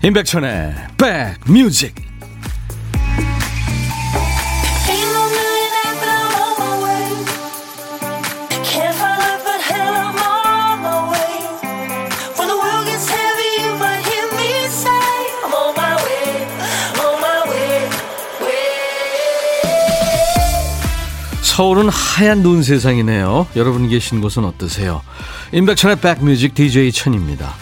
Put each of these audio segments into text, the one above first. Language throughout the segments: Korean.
임백천의 백뮤직 서울은 하얀 눈 세상이네요. 여러분 계신 곳은 어떠세요? 임백천의 백뮤직 DJ 천입니다.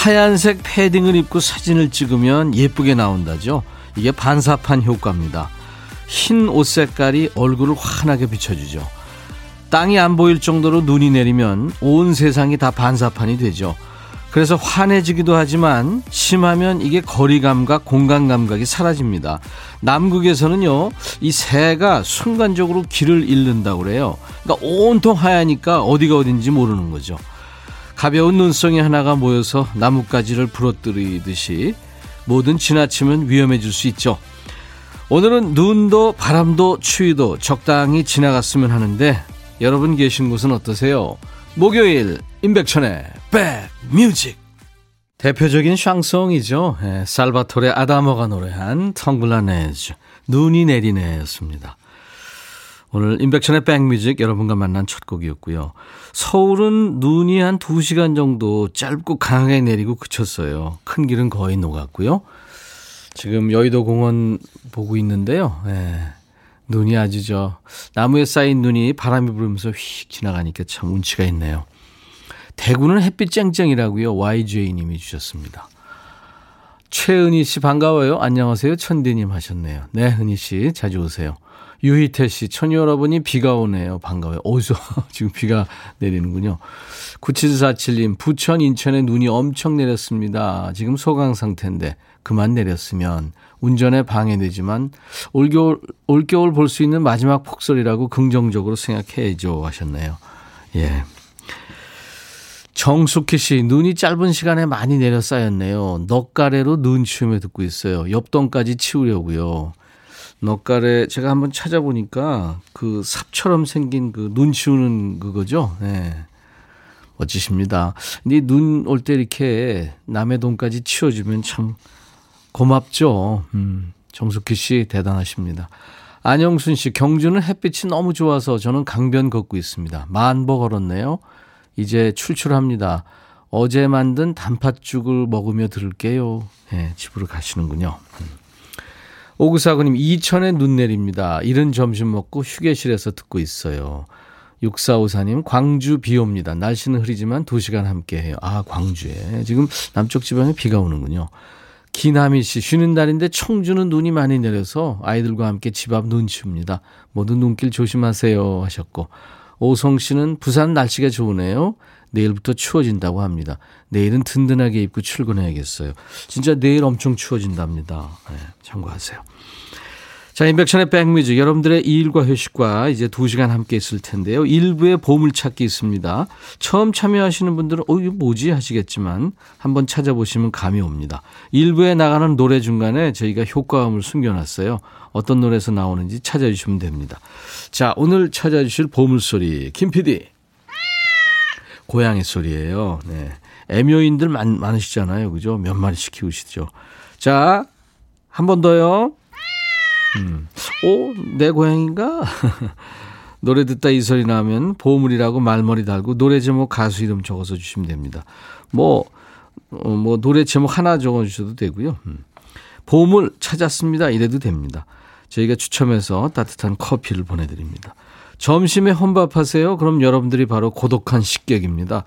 하얀색 패딩을 입고 사진을 찍으면 예쁘게 나온다죠. 이게 반사판 효과입니다. 흰 옷 색깔이 얼굴을 환하게 비춰주죠. 땅이 안 보일 정도로 눈이 내리면 온 세상이 다 반사판이 되죠. 그래서 환해지기도 하지만 심하면 이게 거리감각, 공간 감각이 사라집니다. 남극에서는요, 이 새가 순간적으로 길을 잃는다고 그래요. 그러니까 온통 하얘니까 어디가 어딘지 모르는 거죠. 가벼운 눈송이 하나가 모여서 나뭇가지를 부러뜨리듯이 뭐든 지나치면 위험해질 수 있죠. 오늘은 눈도 바람도 추위도 적당히 지나갔으면 하는데 여러분 계신 곳은 어떠세요? 목요일 임백천의 백뮤직 대표적인 샹송이죠. 예, 살바토레 아다모가 노래한 텅글라네즈 눈이 내리네였습니다. 오늘 인백천의 백뮤직 여러분과 만난 첫 곡이었고요. 서울은 눈이 한 2시간 정도 짧고 강하게 내리고 그쳤어요. 큰 길은 거의 녹았고요. 지금 여의도 공원 보고 있는데요. 네. 눈이 아주 저 나무에 쌓인 눈이 바람이 불면서 휙 지나가니까 참 운치가 있네요. 대구는 햇빛 쨍쨍이라고요. YJ님이 주셨습니다. 최은희 씨 반가워요. 안녕하세요. 천디님 하셨네요. 네, 은희 씨 자주 오세요. 유희태 씨, 천이 여러분이 비가 오네요. 반가워요. 어디서 지금 비가 내리는군요. 9747님, 부천, 인천에 눈이 엄청 내렸습니다. 지금 소강 상태인데 그만 내렸으면 운전에 방해되지만 올겨울, 올겨울 볼 수 있는 마지막 폭설이라고 긍정적으로 생각해야죠. 하셨네요. 예. 정숙희 씨, 눈이 짧은 시간에 많이 내려 쌓였네요. 넉가래로 눈 치우며 듣고 있어요. 옆동까지 치우려고요. 넉가래 제가 한번 찾아보니까 그 삽처럼 생긴 그 눈 치우는 그거죠. 네. 멋지십니다. 근데 눈 올 때 이렇게 남의 돈까지 치워주면 참 고맙죠. 음, 정숙희 씨 대단하십니다. 안영순 씨, 경주는 햇빛이 너무 좋아서 저는 강변 걷고 있습니다. 만보 걸었네요. 이제 출출합니다. 어제 만든 단팥죽을 먹으며 들을게요. 네, 집으로 가시는군요. 음. 오구사구님, 이천에 눈 내립니다. 이른 점심 먹고 휴게실에서 듣고 있어요. 6454님, 광주 비 옵니다. 날씨는 흐리지만 2시간 함께 해요. 아, 광주에. 지금 남쪽 지방에 비가 오는군요. 기남이 씨, 쉬는 날인데 청주는 눈이 많이 내려서 아이들과 함께 집 앞 눈 치웁니다. 모두 눈길 조심하세요. 하셨고. 오성 씨는 부산 날씨가 좋으네요. 내일부터 추워진다고 합니다. 내일은 든든하게 입고 출근해야겠어요. 진짜 내일 엄청 추워진답니다. 네, 참고하세요. 자, 인백션의 백뮤직. 여러분들의 일과 휴식과 이제 2시간 함께 있을 텐데요. 일부에 보물찾기 있습니다. 처음 참여하시는 분들은, 어, 이거 뭐지? 하시겠지만, 한번 찾아보시면 감이 옵니다. 일부에 나가는 노래 중간에 저희가 효과음을 숨겨놨어요. 어떤 노래에서 나오는지 찾아주시면 됩니다. 자, 오늘 찾아주실 보물소리. 김 PD. 고양이 소리예요. 네. 애묘인들 많, 많으시잖아요. 그죠? 몇 마리씩 키우시죠. 자, 한 번 더요. 음. 오, 내 고양인가? 노래 듣다 이 소리 나면 보물이라고 말머리 달고 노래 제목 가수 이름 적어서 주시면 됩니다. 뭐, 어, 뭐 노래 제목 하나 적어 주셔도 되고요. 음. 보물 찾았습니다. 이래도 됩니다. 저희가 추첨해서 따뜻한 커피를 보내드립니다. 점심에 혼밥하세요? 그럼 여러분들이 바로 고독한 식객입니다.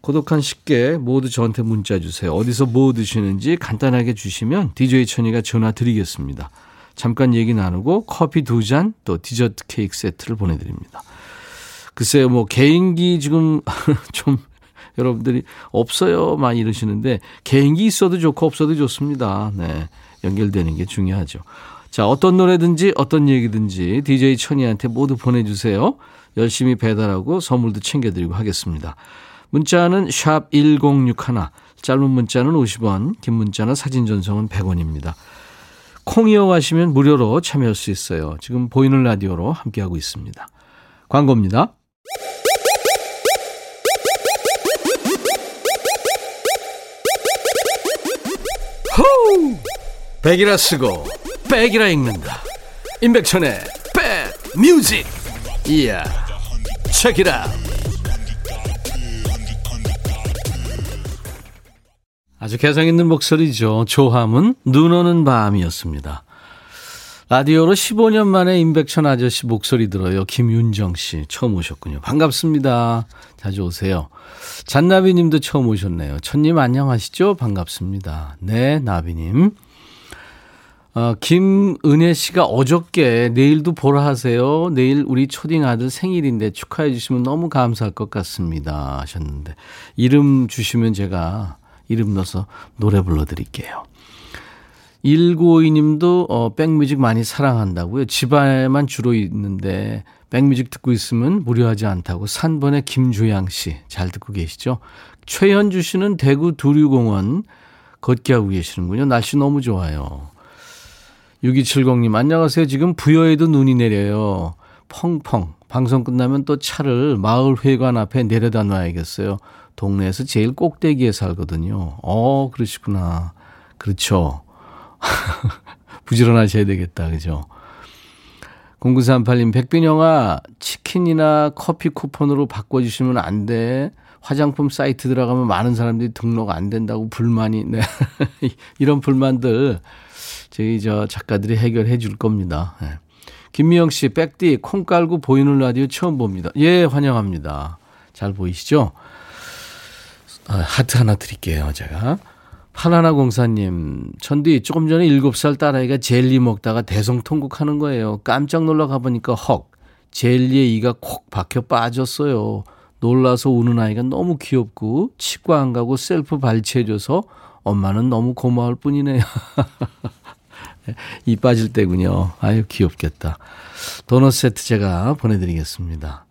고독한 식객 모두 저한테 문자 주세요. 어디서 뭐 드시는지 간단하게 주시면 DJ 천이가 전화 드리겠습니다. 잠깐 얘기 나누고 커피 두 잔 또 디저트 케이크 세트를 보내드립니다. 글쎄요, 뭐 개인기 지금 좀 여러분들이 없어요 많이 이러시는데 개인기 있어도 좋고 없어도 좋습니다. 네, 연결되는 게 중요하죠. 자, 어떤 노래든지 어떤 얘기든지 DJ 천이한테 모두 보내주세요. 열심히 배달하고 선물도 챙겨드리고 하겠습니다. 문자는 샵 1061, 짧은 문자는 50원, 긴 문자나 사진 전송은 100원입니다. 콩 이용하시면 무료로 참여할 수 있어요. 지금 보이는 라디오로 함께하고 있습니다. 광고입니다. 호우! 백이라 쓰고 백이라 읽는다. 임백천의 백 뮤직. 이야. 책이라. 아주 개성 있는 목소리죠. 조함은 눈 오는 밤이었습니다. 라디오로 15년 만에 임백천 아저씨 목소리 들어요. 김윤정 씨 처음 오셨군요. 반갑습니다. 자주 오세요. 잔나비 님도 처음 오셨네요. 천님 안녕하시죠? 반갑습니다. 네, 나비 님. 어, 김은혜 씨가 어저께 내일도 보라 하세요. 내일 우리 초딩 아들 생일인데 축하해 주시면 너무 감사할 것 같습니다. 하셨는데 이름 주시면 제가 이름 넣어서 노래 불러드릴게요. 1952님도 어, 백뮤직 많이 사랑한다고요. 집안에만 주로 있는데 백뮤직 듣고 있으면 무료하지 않다고 산번의 김주양 씨 잘 듣고 계시죠? 최현주 씨는 대구 두류공원 걷기 하고 계시는군요. 날씨 너무 좋아요. 6270님 안녕하세요. 지금 부여에도 눈이 내려요. 펑펑. 방송 끝나면 또 차를 마을회관 앞에 내려다 놔야겠어요. 동네에서 제일 꼭대기에 살거든요. 어, 그러시구나. 그렇죠. 부지런하셔야 되겠다. 그죠? 0938님, 백빈영아, 치킨이나 커피 쿠폰으로 바꿔주시면 안 돼. 화장품 사이트 들어가면 많은 사람들이 등록 안 된다고 불만이, 네. 이런 불만들 저희 저 작가들이 해결해 줄 겁니다. 네. 김미영 씨, 백디, 콩 깔고 보이는 라디오 처음 봅니다. 예, 환영합니다. 잘 보이시죠? 아, 하트 하나 드릴게요, 제가. 파나나 공사님, 천디, 조금 전에 7살 딸아이가 젤리 먹다가 대성통곡 하는 거예요. 깜짝 놀라 가보니까 헉, 젤리에 이가 콕 박혀 빠졌어요. 놀라서 우는 아이가 너무 귀엽고, 치과 안 가고 셀프 발치해줘서 엄마는 너무 고마울 뿐이네요. 이 빠질 때군요. 아유, 귀엽겠다. 도넛 세트 제가 보내드리겠습니다.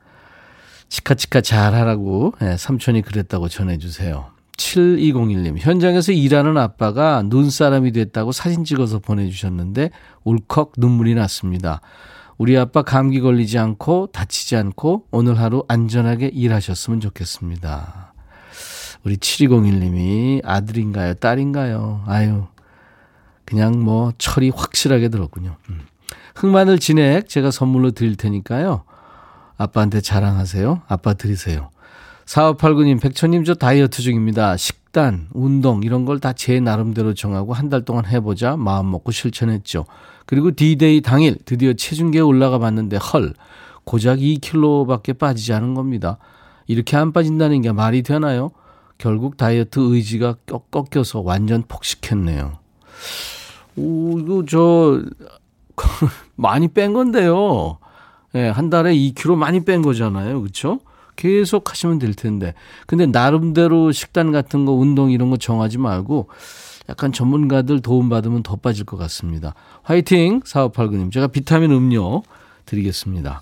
치카치카 잘 하라고 네, 삼촌이 그랬다고 전해주세요. 7201님, 현장에서 일하는 아빠가 눈사람이 됐다고 사진 찍어서 보내주셨는데 울컥 눈물이 났습니다. 우리 아빠 감기 걸리지 않고 다치지 않고 오늘 하루 안전하게 일하셨으면 좋겠습니다. 우리 7201님이 아들인가요? 딸인가요? 아유, 그냥 뭐 철이 확실하게 들었군요. 음. 흑마늘 진액 제가 선물로 드릴 테니까요. 아빠한테 자랑하세요. 아빠 드리세요. 4589님, 백천님 저 다이어트 중입니다. 식단, 운동 이런 걸 다 제 나름대로 정하고 한 달 동안 해보자 마음 먹고 실천했죠. 그리고 D-Day 당일 드디어 체중계에 올라가 봤는데 헐 고작 2kg밖에 빠지지 않은 겁니다. 이렇게 안 빠진다는 게 말이 되나요? 결국 다이어트 의지가 꺾여서 완전 폭식했네요. 오, 이거 저 많이 뺀 건데요. 예, 네, 한 달에 2kg 많이 뺀 거잖아요. 그렇죠? 계속 하시면 될 텐데. 근데 나름대로 식단 같은 거, 운동 이런 거 정하지 말고 약간 전문가들 도움받으면 더 빠질 것 같습니다. 화이팅! 4589님. 제가 비타민 음료 드리겠습니다.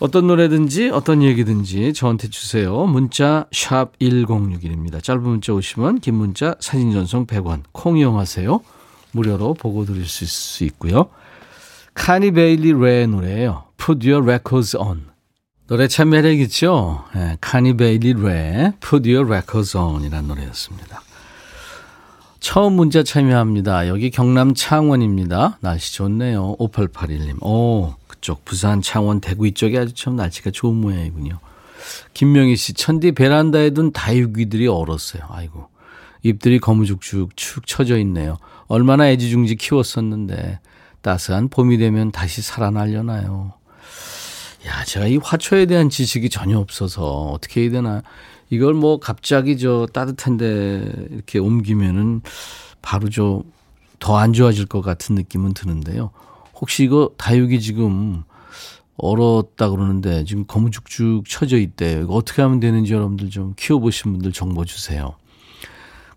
어떤 노래든지 어떤 얘기든지 저한테 주세요. 문자 1061입니다. 짧은 문자 오십 원 긴 문자 사진 전송 100원 콩 이용하세요. 무료로 보고 드릴 수 있고요. Corinne Bailey Rae의 노래예요. Put Your Records On. 노래 참 매력 있죠? 네, Corinne Bailey Rae Put Your Records On 이라는 노래였습니다. 처음 문자 참여합니다. 여기 경남 창원입니다. 날씨 좋네요. 5881님. 오, 그쪽 부산, 창원, 대구 이쪽이 아주 참 날씨가 좋은 모양이군요. 김명희 씨, 천디 베란다에 둔 다육이들이 얼었어요. 아이고. 잎들이 거무죽죽 축 처져 있네요. 얼마나 애지중지 키웠었는데 따스한 봄이 되면 다시 살아나려나요? 야, 제가 이 화초에 대한 지식이 전혀 없어서 어떻게 해야 되나. 이걸 뭐 갑자기 저 따뜻한데 이렇게 옮기면은 바로 저 더 안 좋아질 것 같은 느낌은 드는데요. 혹시 이거 다육이 지금 얼었다 그러는데 지금 거무죽죽 쳐져 있대. 이거 어떻게 하면 되는지 여러분들 좀 키워보신 분들 정보 주세요.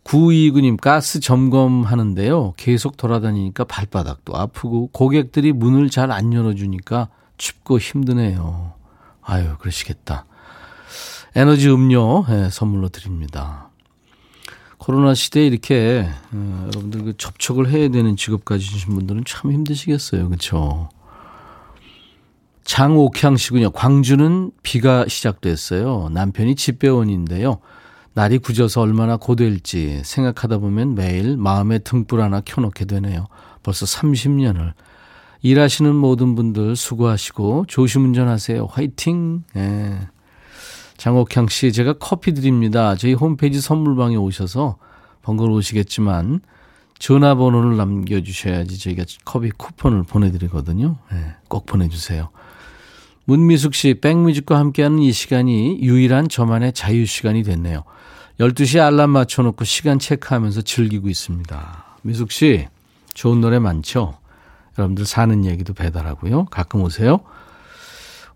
9229님 가스 점검하는데요. 계속 돌아다니니까 발바닥도 아프고 고객들이 문을 잘 안 열어주니까 춥고 힘드네요. 아유, 그러시겠다. 에너지 음료 네, 선물로 드립니다. 코로나 시대에 이렇게 어, 여러분들 그 접촉을 해야 되는 직업 가지신 분들은 참 힘드시겠어요. 그렇죠? 장옥향 씨군요. 광주는 비가 시작됐어요. 남편이 집배원인데요. 날이 굳어서 얼마나 고될지 생각하다 보면 매일 마음에 등불 하나 켜놓게 되네요. 벌써 30년을. 일하시는 모든 분들 수고하시고 조심 운전하세요. 화이팅! 예. 장옥향 씨, 제가 커피 드립니다. 저희 홈페이지 선물방에 오셔서 번거로우시겠지만 전화번호를 남겨주셔야지 저희가 커피 쿠폰을 보내드리거든요. 예, 꼭 보내주세요. 문미숙 씨, 백뮤직과 함께하는 이 시간이 유일한 저만의 자유 시간이 됐네요. 12시에 알람 맞춰놓고 시간 체크하면서 즐기고 있습니다. 미숙 씨, 좋은 노래 많죠? 여러분들 사는 얘기도 배달하고요. 가끔 오세요.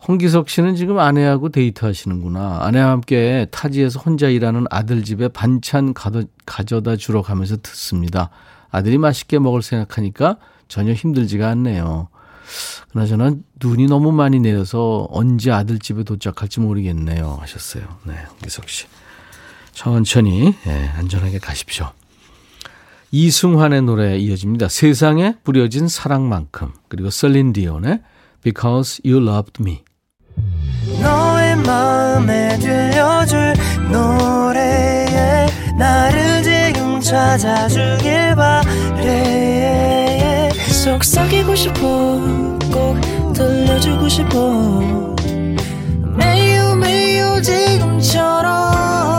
홍기석 씨는 지금 아내하고 데이트 하시는구나. 아내와 함께 타지에서 혼자 일하는 아들 집에 반찬 가져다 주러 가면서 듣습니다. 아들이 맛있게 먹을 생각하니까 전혀 힘들지가 않네요. 그나저나 눈이 너무 많이 내려서 언제 아들 집에 도착할지 모르겠네요. 하셨어요. 네, 홍기석 씨. 천천히 예, 안전하게 가십시오. 이승환의 노래 이어집니다. 세상에 뿌려진 사랑만큼 그리고 셀린 디온의 Because You Loved Me 너의 마음에 들려줄 노래에 나를 지금 찾아주길 바래 속삭이고 싶어 꼭 들려주고 싶어 매우 매우 지금처럼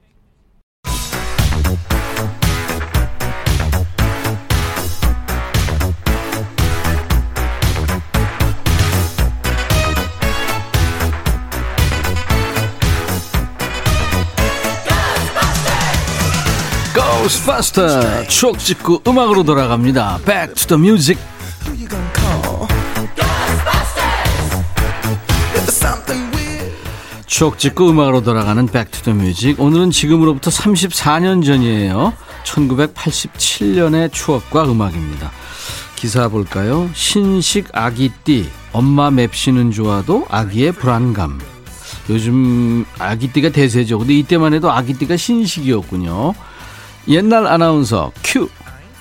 Goes faster. 추억 찍고 음악으로 돌아갑니다. Back to the music. 추억 찍고 음악으로 돌아가는 Back to the music. 오늘은 지금으로부터 34년 전이에요. 1987년의 추억과 음악입니다. 기사 볼까요? 신식 아기띠. 엄마 맵시는 좋아도 아기의 불안감. 요즘 아기띠가 대세죠. 근데 이때만 해도 아기띠가 신식이었군요. 옛날 아나운서 큐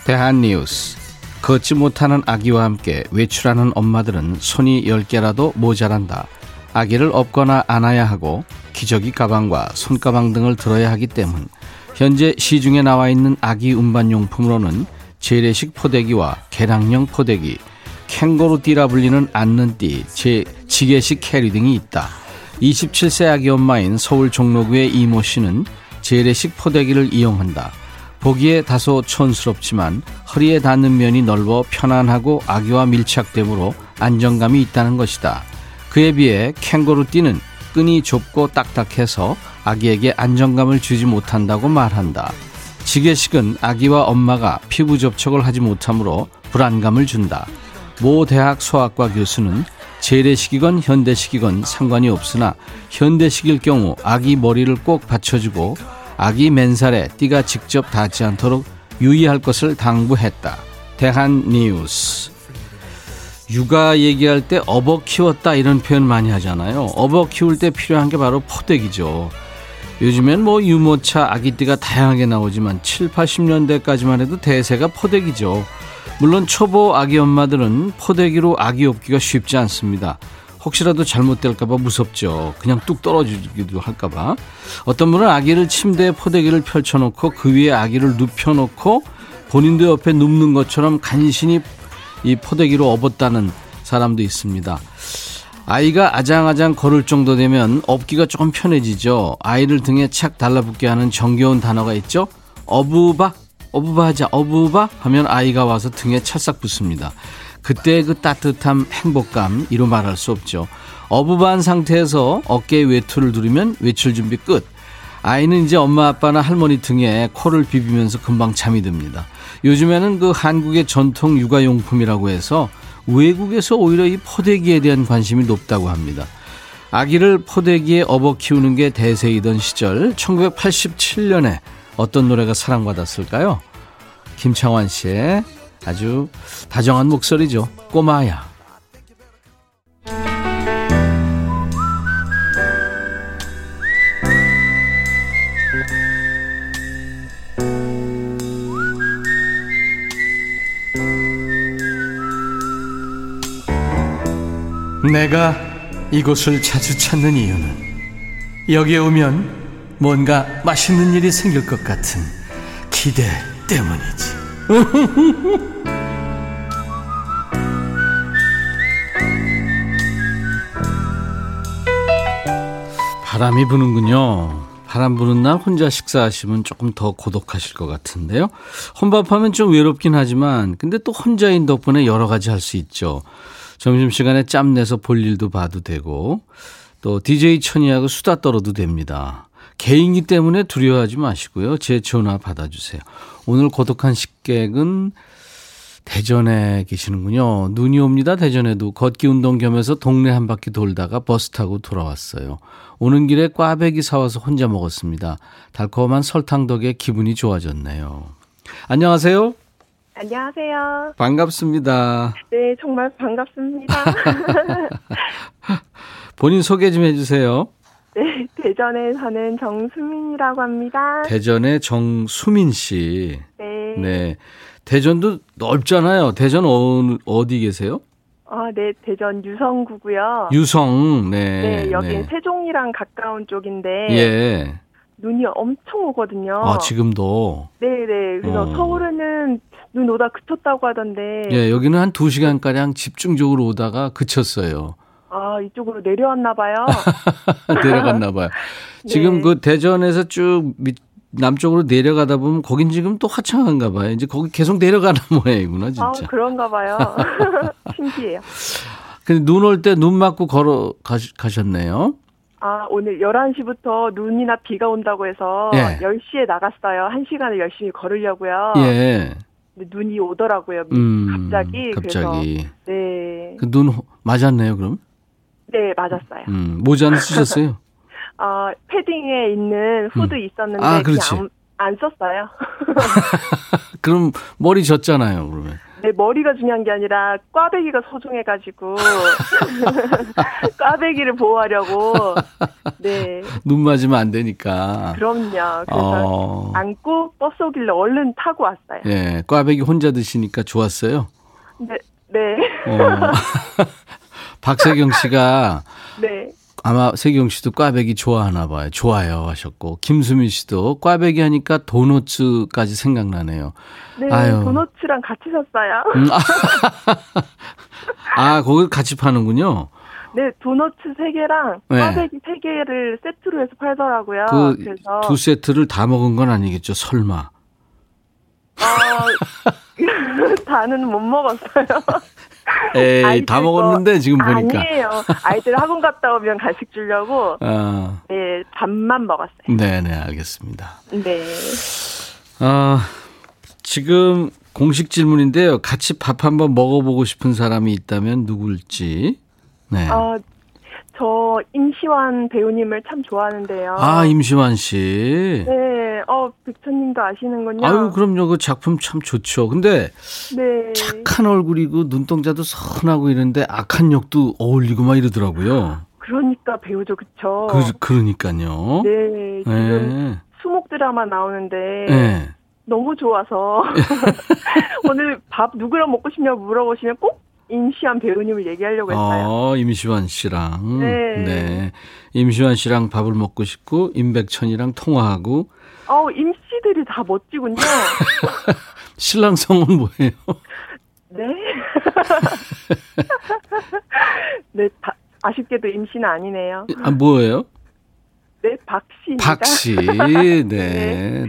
대한뉴스 걷지 못하는 아기와 함께 외출하는 엄마들은 손이 10개라도 모자란다. 아기를 업거나 안아야 하고 기저귀 가방과 손가방 등을 들어야 하기 때문 현재 시중에 나와 있는 아기 운반용품으로는 재래식 포대기와 개량형 포대기, 캥거루띠라 불리는 안는 띠, 제 지게식 캐리 등이 있다. 27세 아기 엄마인 서울 종로구의 이모 씨는 재래식 포대기를 이용한다. 보기에 다소 촌스럽지만 허리에 닿는 면이 넓어 편안하고 아기와 밀착되므로 안정감이 있다는 것이다. 그에 비해 캥거루 띠는 끈이 좁고 딱딱해서 아기에게 안정감을 주지 못한다고 말한다. 지게식은 아기와 엄마가 피부 접촉을 하지 못하므로 불안감을 준다. 모 대학 소아과 교수는 재래식이건 현대식이건 상관이 없으나 현대식일 경우 아기 머리를 꼭 받쳐주고 아기 맨살에 띠가 직접 닿지 않도록 유의할 것을 당부했다. 대한 뉴스. 육아 얘기할 때 업어 키웠다 이런 표현 많이 하잖아요. 업어 키울 때 필요한 게 바로 포대기죠. 요즘엔 뭐 유모차 아기띠가 다양하게 나오지만 7, 80년대까지만 해도 대세가 포대기죠. 물론 초보 아기 엄마들은 포대기로 아기 업기가 쉽지 않습니다. 혹시라도 잘못될까봐 무섭죠. 그냥 뚝 떨어지기도 할까봐. 어떤 분은 아기를 침대에 포대기를 펼쳐놓고 그 위에 아기를 눕혀놓고 본인도 옆에 눕는 것처럼 간신히 이 포대기로 업었다는 사람도 있습니다. 아이가 아장아장 걸을 정도 되면 업기가 조금 편해지죠. 아이를 등에 착 달라붙게 하는 정겨운 단어가 있죠. 어부바, 어부바 하자, 어부바 하면 아이가 와서 등에 찰싹 붙습니다. 그때 그 따뜻함, 행복감 이로 말할 수 없죠. 어부반 상태에서 어깨에 외투를 두르면 외출 준비 끝. 아이는 이제 엄마 아빠나 할머니 등에 코를 비비면서 금방 잠이 듭니다. 요즘에는 그 한국의 전통 육아용품이라고 해서 외국에서 오히려 이 포대기에 대한 관심이 높다고 합니다. 아기를 포대기에 업어 키우는 게 대세이던 시절 1987년에 어떤 노래가 사랑받았을까요? 김창완 씨의 아주 다정한 목소리죠. 꼬마야. 내가 이곳을 자주 찾는 이유는 여기에 오면 뭔가 맛있는 일이 생길 것 같은 기대 때문이지. 바람이 부는군요. 바람 부는 날 혼자 식사하시면 조금 더 고독하실 것 같은데요. 혼밥하면 좀 외롭긴 하지만 근데 또 혼자인 덕분에 여러 가지 할 수 있죠. 점심시간에 짬 내서 볼 일도 봐도 되고 또 DJ 천이하고 수다 떨어도 됩니다. 개인기 때문에 두려워하지 마시고요. 제 전화 받아주세요. 오늘 고독한 식객은 대전에 계시는군요. 눈이 옵니다. 대전에도 걷기 운동 겸해서 동네 한 바퀴 돌다가 버스 타고 돌아왔어요. 오는 길에 꽈배기 사와서 혼자 먹었습니다. 달콤한 설탕 덕에 기분이 좋아졌네요. 안녕하세요. 안녕하세요. 반갑습니다. 네, 정말 반갑습니다. 본인 소개 좀 해주세요. 네, 대전에 사는 정수민이라고 합니다. 대전의 정수민 씨. 네. 네. 대전도 넓잖아요. 대전 어느, 어디 계세요? 아, 네, 대전 유성구고요. 유성, 네. 네, 여긴 네. 세종이랑 가까운 쪽인데 예. 눈이 엄청 오거든요. 아, 지금도. 네, 네. 그래서 어. 서울에는 눈 오다 그쳤다고 하던데 예, 여기는 한 두시간가량 집중적으로 오다가 그쳤어요. 아, 이쪽으로 내려왔나 봐요. 내려갔나 봐요. 지금 네. 그 대전에서 쭉 밑, 남쪽으로 내려가다 보면 거긴 지금 또 화창한가 봐요. 이제 거기 계속 내려가는 모양이구나, 아, 진짜. 그런가 봐요. 신기해요. 근데 눈 올 때 눈 맞고 걸어 가시, 가셨네요. 아, 오늘 11시부터 눈이나 비가 온다고 해서 예. 10시에 나갔어요. 1시간을 열심히 걸으려고요. 예. 근데 눈이 오더라고요. 음. 갑자기. 갑자기. 그래서 네. 그 눈 맞았네요, 그럼? 네, 맞았어요. 음, 모자 는 쓰셨어요? 어, 패딩에 있는 후드 있었는데 아, 그렇지. 안, 안 썼어요. 그럼 머리 졌잖아요, 그러면. 내 머리가 중요한 게 아니라 꽈배기가 소중해가지고 꽈배기를 보호하려고 네 눈 맞으면 안 되니까. 그럼요. 그래서 어. 안고 버스 오길래 얼른 타고 왔어요. 예, 꽈배기 혼자 드시니까 좋았어요. 네, 네, 어. 박세경 씨가 네. 아마 세경 씨도 꽈배기 좋아하나 봐요. 좋아요 하셨고 김수민 씨도 꽈배기 하니까 도너츠까지 생각나네요. 네, 아유. 도너츠랑 같이 샀어요. 음, 아, 아 거기 같이 파는군요. 네, 도너츠 세 개랑 네. 꽈배기 세 개를 세트로 해서 팔더라고요. 그 그래서 두 세트를 다 먹은 건 아니겠죠? 설마. 어, 다는 못 먹었어요. 에이, 아이들 다거 먹었는데 지금 보니까. 아니에요. 아이들 학원 갔다 오면 간식 주려고 아, 네 반만 먹었어요. 네 네 알겠습니다. 네. 아, 지금 공식 질문인데요. 같이 밥 한번 먹어보고 싶은 사람이 있다면 누굴지. 네. 어, 저 임시완 배우님을 참 좋아하는데요. 아, 임시완 씨. 네, 어 백천님도 아시는군요. 아유, 그럼요. 그 작품 참 좋죠. 근데 네. 착한 얼굴이고 눈동자도 선하고 이런데 악한 역도 어울리고 막 이러더라고요. 그러니까 배우죠, 그쵸? 그, 그러니까요. 네, 지금 네. 수목 드라마 나오는데 네. 너무 좋아서 오늘 밥 누구랑 먹고 싶냐고 물어보시면 꼭 임시완 배우님을 얘기하려고 했어요. 어, 임시완 씨랑. 네. 네. 임시완 씨랑 밥을 먹고 싶고, 임백천이랑 통화하고, 어, 임씨들이 다 멋지군요. 신랑 성은 뭐예요? 네. 네, 다- 아쉽게도 임씨는 아니네요. 아, 뭐예요? 네, 박씨입니다. 박 씨. 네. 네.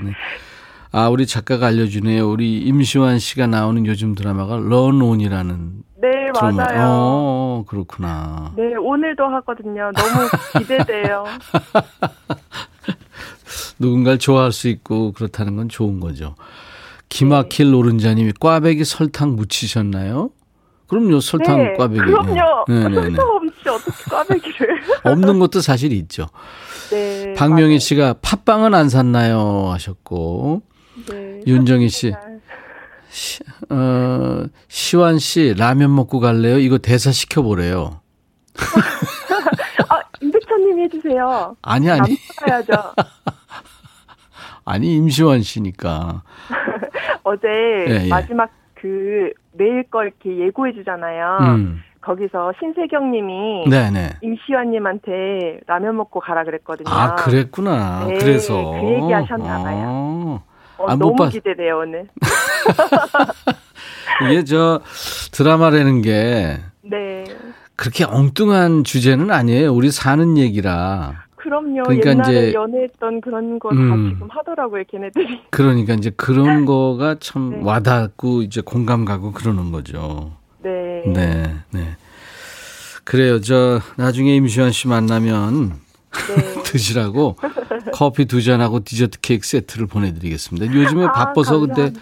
아, 우리 작가가 알려주네요. 우리 임시완 씨가 나오는 요즘 드라마가 런온이라는 네, 드라마. 맞아요. 어, 그렇구나. 네, 오늘도 하거든요. 너무 기대돼요. 누군가를 좋아할 수 있고 그렇다는 건 좋은 거죠. 기마킬 노른자님이 꽈배기 설탕 묻히셨나요? 그럼요, 설탕 네, 꽈배기. 그럼요. 네, 네, 네. 설탕 없이 어떻게 꽈배기를. 없는 것도 사실 있죠. 네. 박명희 맞아요. 씨가 팥빵은 안 샀나요? 하셨고. 네, 윤정희 씨. 시, 어, 시완 씨 라면 먹고 갈래요? 이거 대사 시켜보래요. 아, 임백천님이 해주세요. 아니 아니. 가야죠. 아니 임시완 씨니까. 어제 예, 예. 마지막 그 내일 걸 이렇게 예고해 주잖아요. 음. 거기서 신세경 님이 네네. 임시완 님한테 라면 먹고 가라 그랬거든요. 아 그랬구나. 네, 그래서 그 얘기 하셨나 봐요. 어. 어, 아, 못 너무 봤- 기대돼요 오늘. 이게 저 드라마라는 게 네. 그렇게 엉뚱한 주제는 아니에요. 우리 사는 얘기라. 그럼요. 그러니까 옛날에 이제- 연애했던 그런 거다 음. 지금 하더라고요, 걔네들이. 그러니까 이제 그런 거가 참 네. 와닿고 이제 공감 가고 그러는 거죠. 네. 네, 네. 그래요. 저 나중에 임시완 씨 만나면 네. 드시라고 커피 두 잔하고 디저트 케이크 세트를 보내드리겠습니다. 요즘에 아, 바빠서 근데.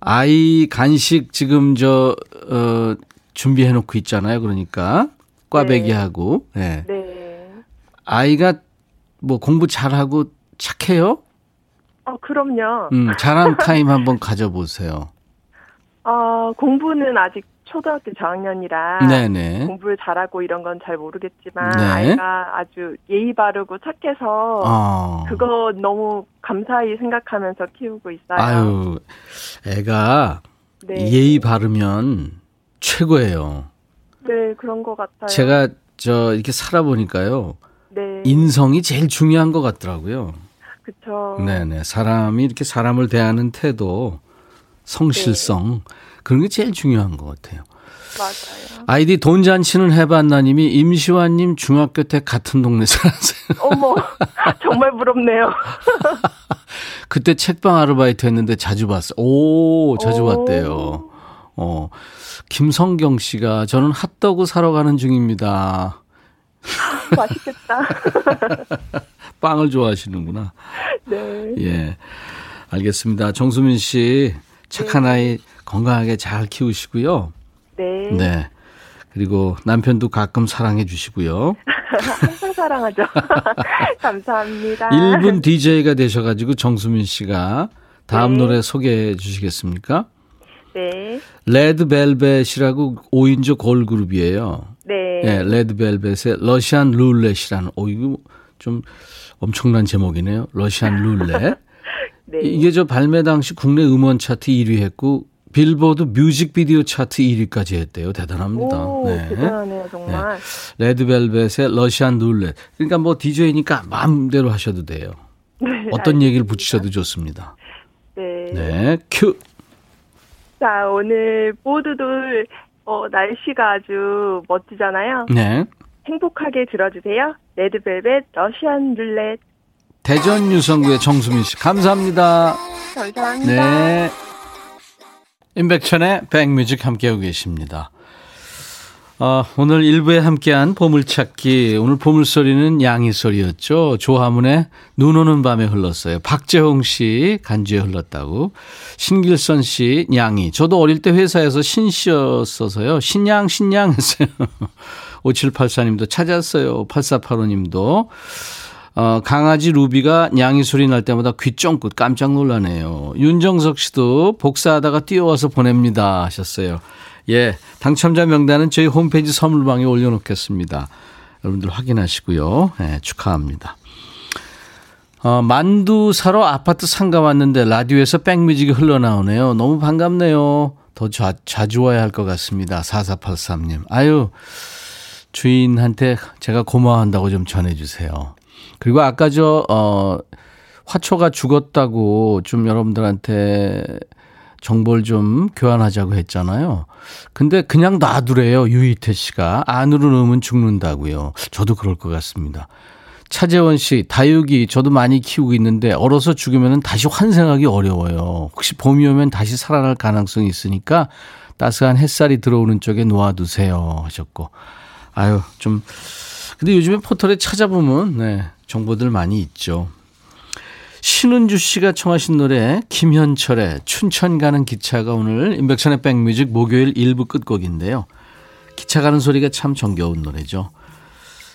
아이 간식 지금 저 어, 준비해 놓고 있잖아요. 그러니까 꽈배기하고 네. 네. 아이가 뭐 공부 잘하고 착해요? 어, 그럼요. 음, 자랑 타임 한번 가져보세요. 어, 공부는 아직 초등학교 저학년이라 네네. 공부를 잘하고 이런 건 잘 모르겠지만 네. 아이가 아주 예의 바르고 착해서 어. 그거 너무 감사히 생각하면서 키우고 있어요. 아유, 애가 네. 예의 바르면 최고예요. 네, 그런 것 같아요. 제가 저 이렇게 살아보니까요. 네. 인성이 제일 중요한 것 같더라고요. 그쵸. 네네. 사람이 이렇게 사람을 대하는 태도, 성실성, 네. 그런 게 제일 중요한 것 같아요. 맞아요. 아이디 돈잔치는 해봤나님이 임시완님 중학교 때 같은 동네 살았어요. 어머, 정말 부럽네요. 그때 책방 아르바이트 했는데 자주 봤어요. 오, 자주 오. 봤대요. 어, 김성경 씨가 저는 핫도그 사러 가는 중입니다. 맛있겠다. 빵을 좋아하시는구나. 네. 예. 알겠습니다. 정수민 씨, 착한 아이 건강하게 잘 키우시고요. 네. 네. 그리고 남편도 가끔 사랑해 주시고요. 항상 사랑하죠. 감사합니다. 1분 DJ가 되셔가지고 정수민 씨가 다음 네. 노래 소개해 주시겠습니까? 네. 레드벨벳이라고 5인조 걸그룹이에요. 네. 예, 레드벨벳의 Russian Roulette이라는, 오, 이거 좀 엄청난 제목이네요. Russian Roulette. 네. 이게 저 발매 당시 국내 음원 차트 1위 했고, 빌보드 뮤직비디오 차트 1위까지 했대요. 대단합니다. 오, 네. 대단하네요, 정말. 레드벨벳의 Russian Roulette. 그러니까 뭐 DJ니까 마음대로 하셔도 돼요. 네. 어떤 얘기를 붙이셔도 좋습니다. 네. 네, 큐. 자, 오늘 모두들 어, 날씨가 아주 멋지잖아요. 네. 행복하게 들어주세요. 레드벨벳 러시안 룰렛. 대전 유성구의 정수민 씨. 감사합니다. 감사합니다. 네. 임백천의 백뮤직 함께하고 계십니다. 어, 오늘 일부에 함께한 보물찾기. 오늘 보물소리는 양이 소리였죠. 조화문의 눈 오는 밤에 흘렀어요. 박재홍 씨 간주에 흘렀다고. 신길선 씨 양이. 저도 어릴 때 회사에서 신 씨였어서요. 신양 신양 했어요. 5784님도 찾았어요. 8485님도. 어, 강아지 루비가 냥이 소리 날 때마다 귀 쫑긋 깜짝 놀라네요. 윤정석 씨도 복사하다가 뛰어와서 보냅니다 하셨어요. 예, 당첨자 명단은 저희 홈페이지 선물방에 올려놓겠습니다. 여러분들 확인하시고요. 예, 축하합니다. 어, 만두 사러 아파트 상가 왔는데 라디오에서 백뮤직이 흘러나오네요. 너무 반갑네요. 더 자, 자주 와야 할 것 같습니다. 4483님. 아유, 주인한테 제가 고마워한다고 좀 전해주세요. 그리고 아까 저, 어, 화초가 죽었다고 좀 여러분들한테 정보를 좀 교환하자고 했잖아요. 근데 그냥 놔두래요. 유희태 씨가. 안으로 넣으면 죽는다고요. 저도 그럴 것 같습니다. 차재원 씨, 다육이 저도 많이 키우고 있는데 얼어서 죽으면 다시 환생하기 어려워요. 혹시 봄이 오면 다시 살아날 가능성이 있으니까 따스한 햇살이 들어오는 쪽에 놓아두세요. 하셨고. 아유, 좀. 근데 요즘에 포털에 찾아보면, 네, 정보들 많이 있죠. 신은주 씨가 청하신 노래 김현철의 춘천 가는 기차가 오늘 인백션의 백뮤직 목요일 1부 끝곡인데요. 기차 가는 소리가 참 정겨운 노래죠.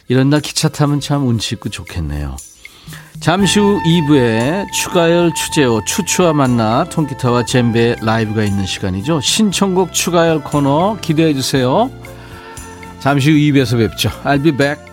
이런 날 기차 타면 참 운치 있고 좋겠네요. 잠시 후 2부에 추가열 추재호 추추와 만나 통기타와 젬베 라이브가 있는 시간이죠. 신청곡 추가열 코너 기대해 주세요. 잠시 후 2부에서 뵙죠. I'll be back.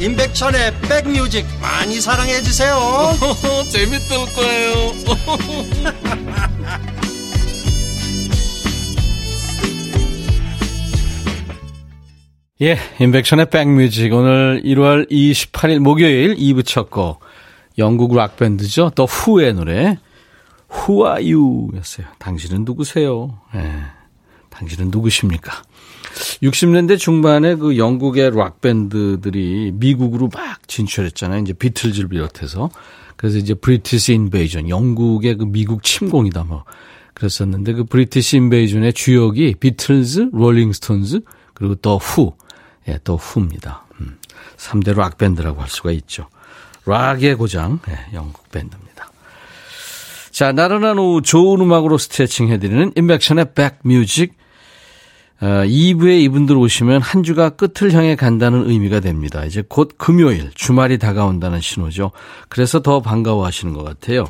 임백천의 백뮤직 많이 사랑해 주세요 재밌을 거예요 예, 인백션의 백뮤직 오늘 1월 28일 목요일 2부 첫 곡. 영국 락 밴드죠. 더 후의 노래. Who are you? 였어요. 당신은 누구세요? 예. 당신은 누구십니까? 60년대 중반에 그 영국의 락 밴드들이 미국으로 막 진출했잖아요. 이제 비틀즈를 비롯해서. 그래서 이제 British Invasion, 영국의 그 미국 침공이다 뭐. 그랬었는데 그 British Invasion의 주역이 비틀즈, 롤링스톤즈, 그리고 더 후. 예, 더 후입니다. 음, 3대 락 밴드라고 할 수가 있죠. 락의 고장, 예, 영국 밴드입니다. 자, 나른한 오후 좋은 음악으로 스트레칭 해드리는 임백천의 백뮤직. 어, 2부에 이분들 오시면 한 주가 끝을 향해 간다는 의미가 됩니다. 이제 곧 금요일, 주말이 다가온다는 신호죠. 그래서 더 반가워 하시는 것 같아요.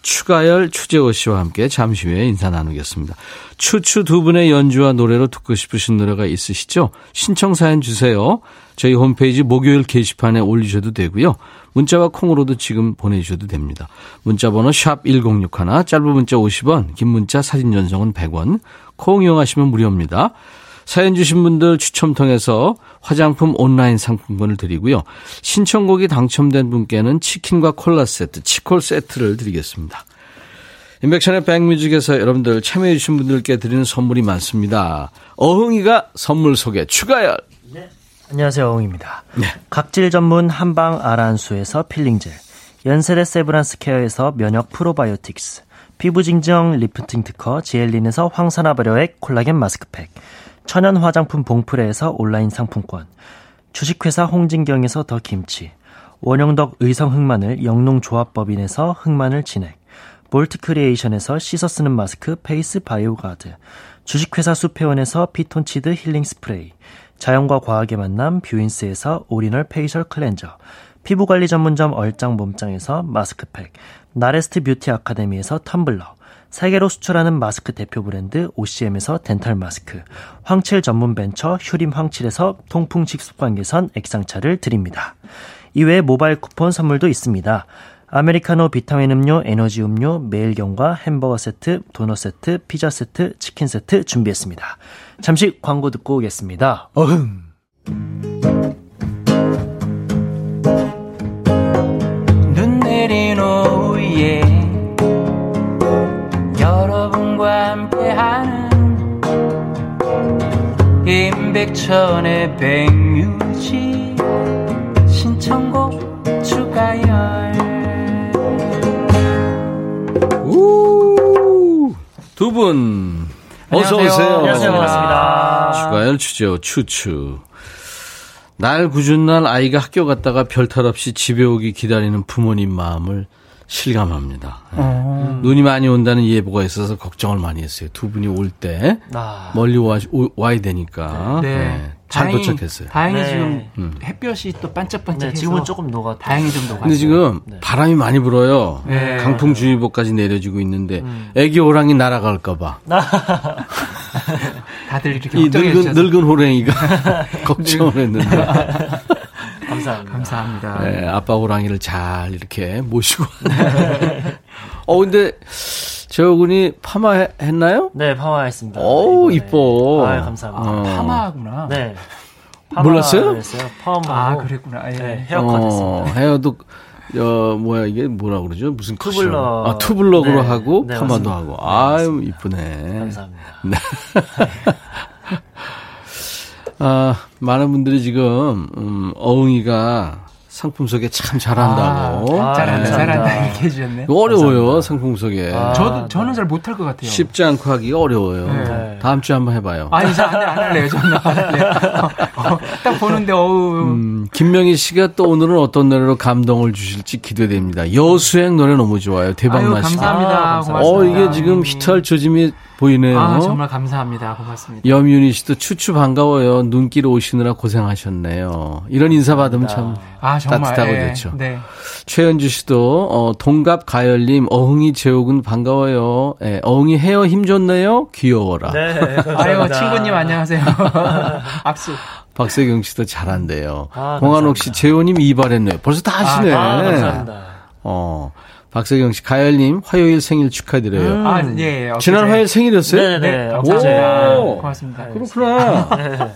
추가열, 추재호 씨와 함께 잠시 후에 인사 나누겠습니다. 추추 두 분의 연주와 노래로 듣고 싶으신 노래가 있으시죠? 신청 사연 주세요. 저희 홈페이지 목요일 게시판에 올리셔도 되고요. 문자와 콩으로도 지금 보내주셔도 됩니다. 문자 번호 샵 1061, 짧은 문자 50원, 긴 문자 사진 전송은 100원, 콩 이용하시면 무료입니다. 사연 주신 분들 추첨 통해서 화장품 온라인 상품권을 드리고요. 신청곡이 당첨된 분께는 치킨과 콜라 세트, 치콜 세트를 드리겠습니다. 임백천의 백뮤직에서 여러분들 참여해 주신 분들께 드리는 선물이 많습니다. 어흥이가 선물 소개 추가열. 안녕하세요, 어흥입니다. 네. 각질 전문 한방 아란수에서 필링젤, 연세대 세브란스 케어에서 면역 프로바이오틱스, 피부 진정 리프팅 특허 지엘린에서 항산화 발효액 콜라겐 마스크팩, 천연 화장품 봉프레에서 온라인 상품권, 주식회사 홍진경에서 더 김치, 원영덕 의성 흑마늘 영농조합법인에서 흑마늘 진액, 볼트 크리에이션에서 씻어 쓰는 마스크 페이스 바이오 가드, 주식회사 수페원에서 피톤치드 힐링 스프레이, 자연과 과학의 만남 뷰인스에서 오리지널 facial 클렌저, 피부관리 전문점 얼짱 몸짱에서 마스크팩, 나레스트 뷰티 아카데미에서 텀블러, 세계로 수출하는 마스크 대표 브랜드 OCM에서 덴탈 마스크, 황칠 전문 벤처 휴림 황칠에서 통풍 식습관 개선 액상차를 드립니다. 이외에 모바일 쿠폰 선물도 있습니다. 아메리카노 비타민 음료, 에너지 음료, 매일경과 햄버거 세트, 도넛 세트, 피자 세트, 치킨 세트 준비했습니다. 잠시 광고 듣고 오겠습니다. 어흥. 눈 내린 오후에 여러분과 함께하는 임백천의 백뮤 분 어서. 오세요. 안녕하세요. 반갑습니다. 추가열 추재호 추추. 날 굳은 날 아이가 학교 갔다가 별탈 없이 집에 오기 기다리는 부모님 마음을 실감합니다. 예. 어. 눈이 많이 온다는 예보가 있어서 걱정을 많이 했어요. 두 분이 올때 아, 멀리 와, 오- 와야 되니까 네. 예. 잘 다행히- 도착했어요. 다행히 네. 지금 음. 햇볕이 또 반짝반짝해서 네, 지금은 조금 녹아. 다행히 좀 녹았어요. 근데 지금 네. 바람이 많이 불어요. 네. 강풍주의보까지 내려지고 있는데 음. 애기 호랑이 날아갈까봐 다들 이렇게 이 늙은 늙은 호랑이가 걱정을 했는데 감사합니다. 감사합니다. 네, 아빠 호랑이를 잘 이렇게 모시고. 어 근데 재호군이 파마 해- 했나요? 네, 파마했습니다. 어우 이번에. 이뻐. 아, 감사합니다. 어. 파마구나. 네. 몰랐어요? 했어요. 파마하고. 아 그랬구나. 예. 네, 헤어컷 어, 했습니다. 헤어도 어 뭐야 이게 뭐라 그러죠? 무슨 투블럭. 컷이요? 아 투블럭으로 네, 하고 네, 파마도 맞습니다. 하고. 네, 아유. 이쁘네. 감사합니다. 아, 많은 분들이 지금 음, 어흥이가 상품 소개 참 잘한다고. 아, 잘한다, 감사합니다. 잘한다. 이렇게 해주셨네. 이거 어려워요, 상품 소개. 아, 저도, 저는 잘 못할 것 같아요. 쉽지 않고 하기가 어려워요. 네. 다음 주에 한번 해봐요. 아니, 이제 안, 안 할래요. 저는 안 할래요. 어, 딱 보는데, 어우. 음, 김명희 씨가 또 오늘은 어떤 노래로 감동을 주실지 기대됩니다. 여수행 노래 너무 좋아요. 대박 나시고. 감사합니다. 아, 고맙습니다. 어, 이게 지금 히트할 조짐이 보이네요. 아, 정말 감사합니다. 고맙습니다. 염윤희 씨도 추추 반가워요. 눈길 오시느라 고생하셨네요. 이런 인사 받으면 참 아, 정말. 따뜻하고 예, 좋죠. 네. 최현주 씨도 어, 동갑 가열님 어흥이 제옥은 반가워요. 예, 어흥이 헤어 힘 좋네요. 귀여워라. 네, 아유. 친구님 안녕하세요. 악수. 박세경 씨도 잘한대요. 아, 공한옥 씨. 재호님 이발했네요. 벌써 다 하시네. 아, 감사합니다. 어, 박세경 씨 가열님 화요일 생일 축하드려요. 아, 예. 예. 지난. 화요일 생일이었어요? 네, 네, 네. 오. 고맙습니다. 그렇구나.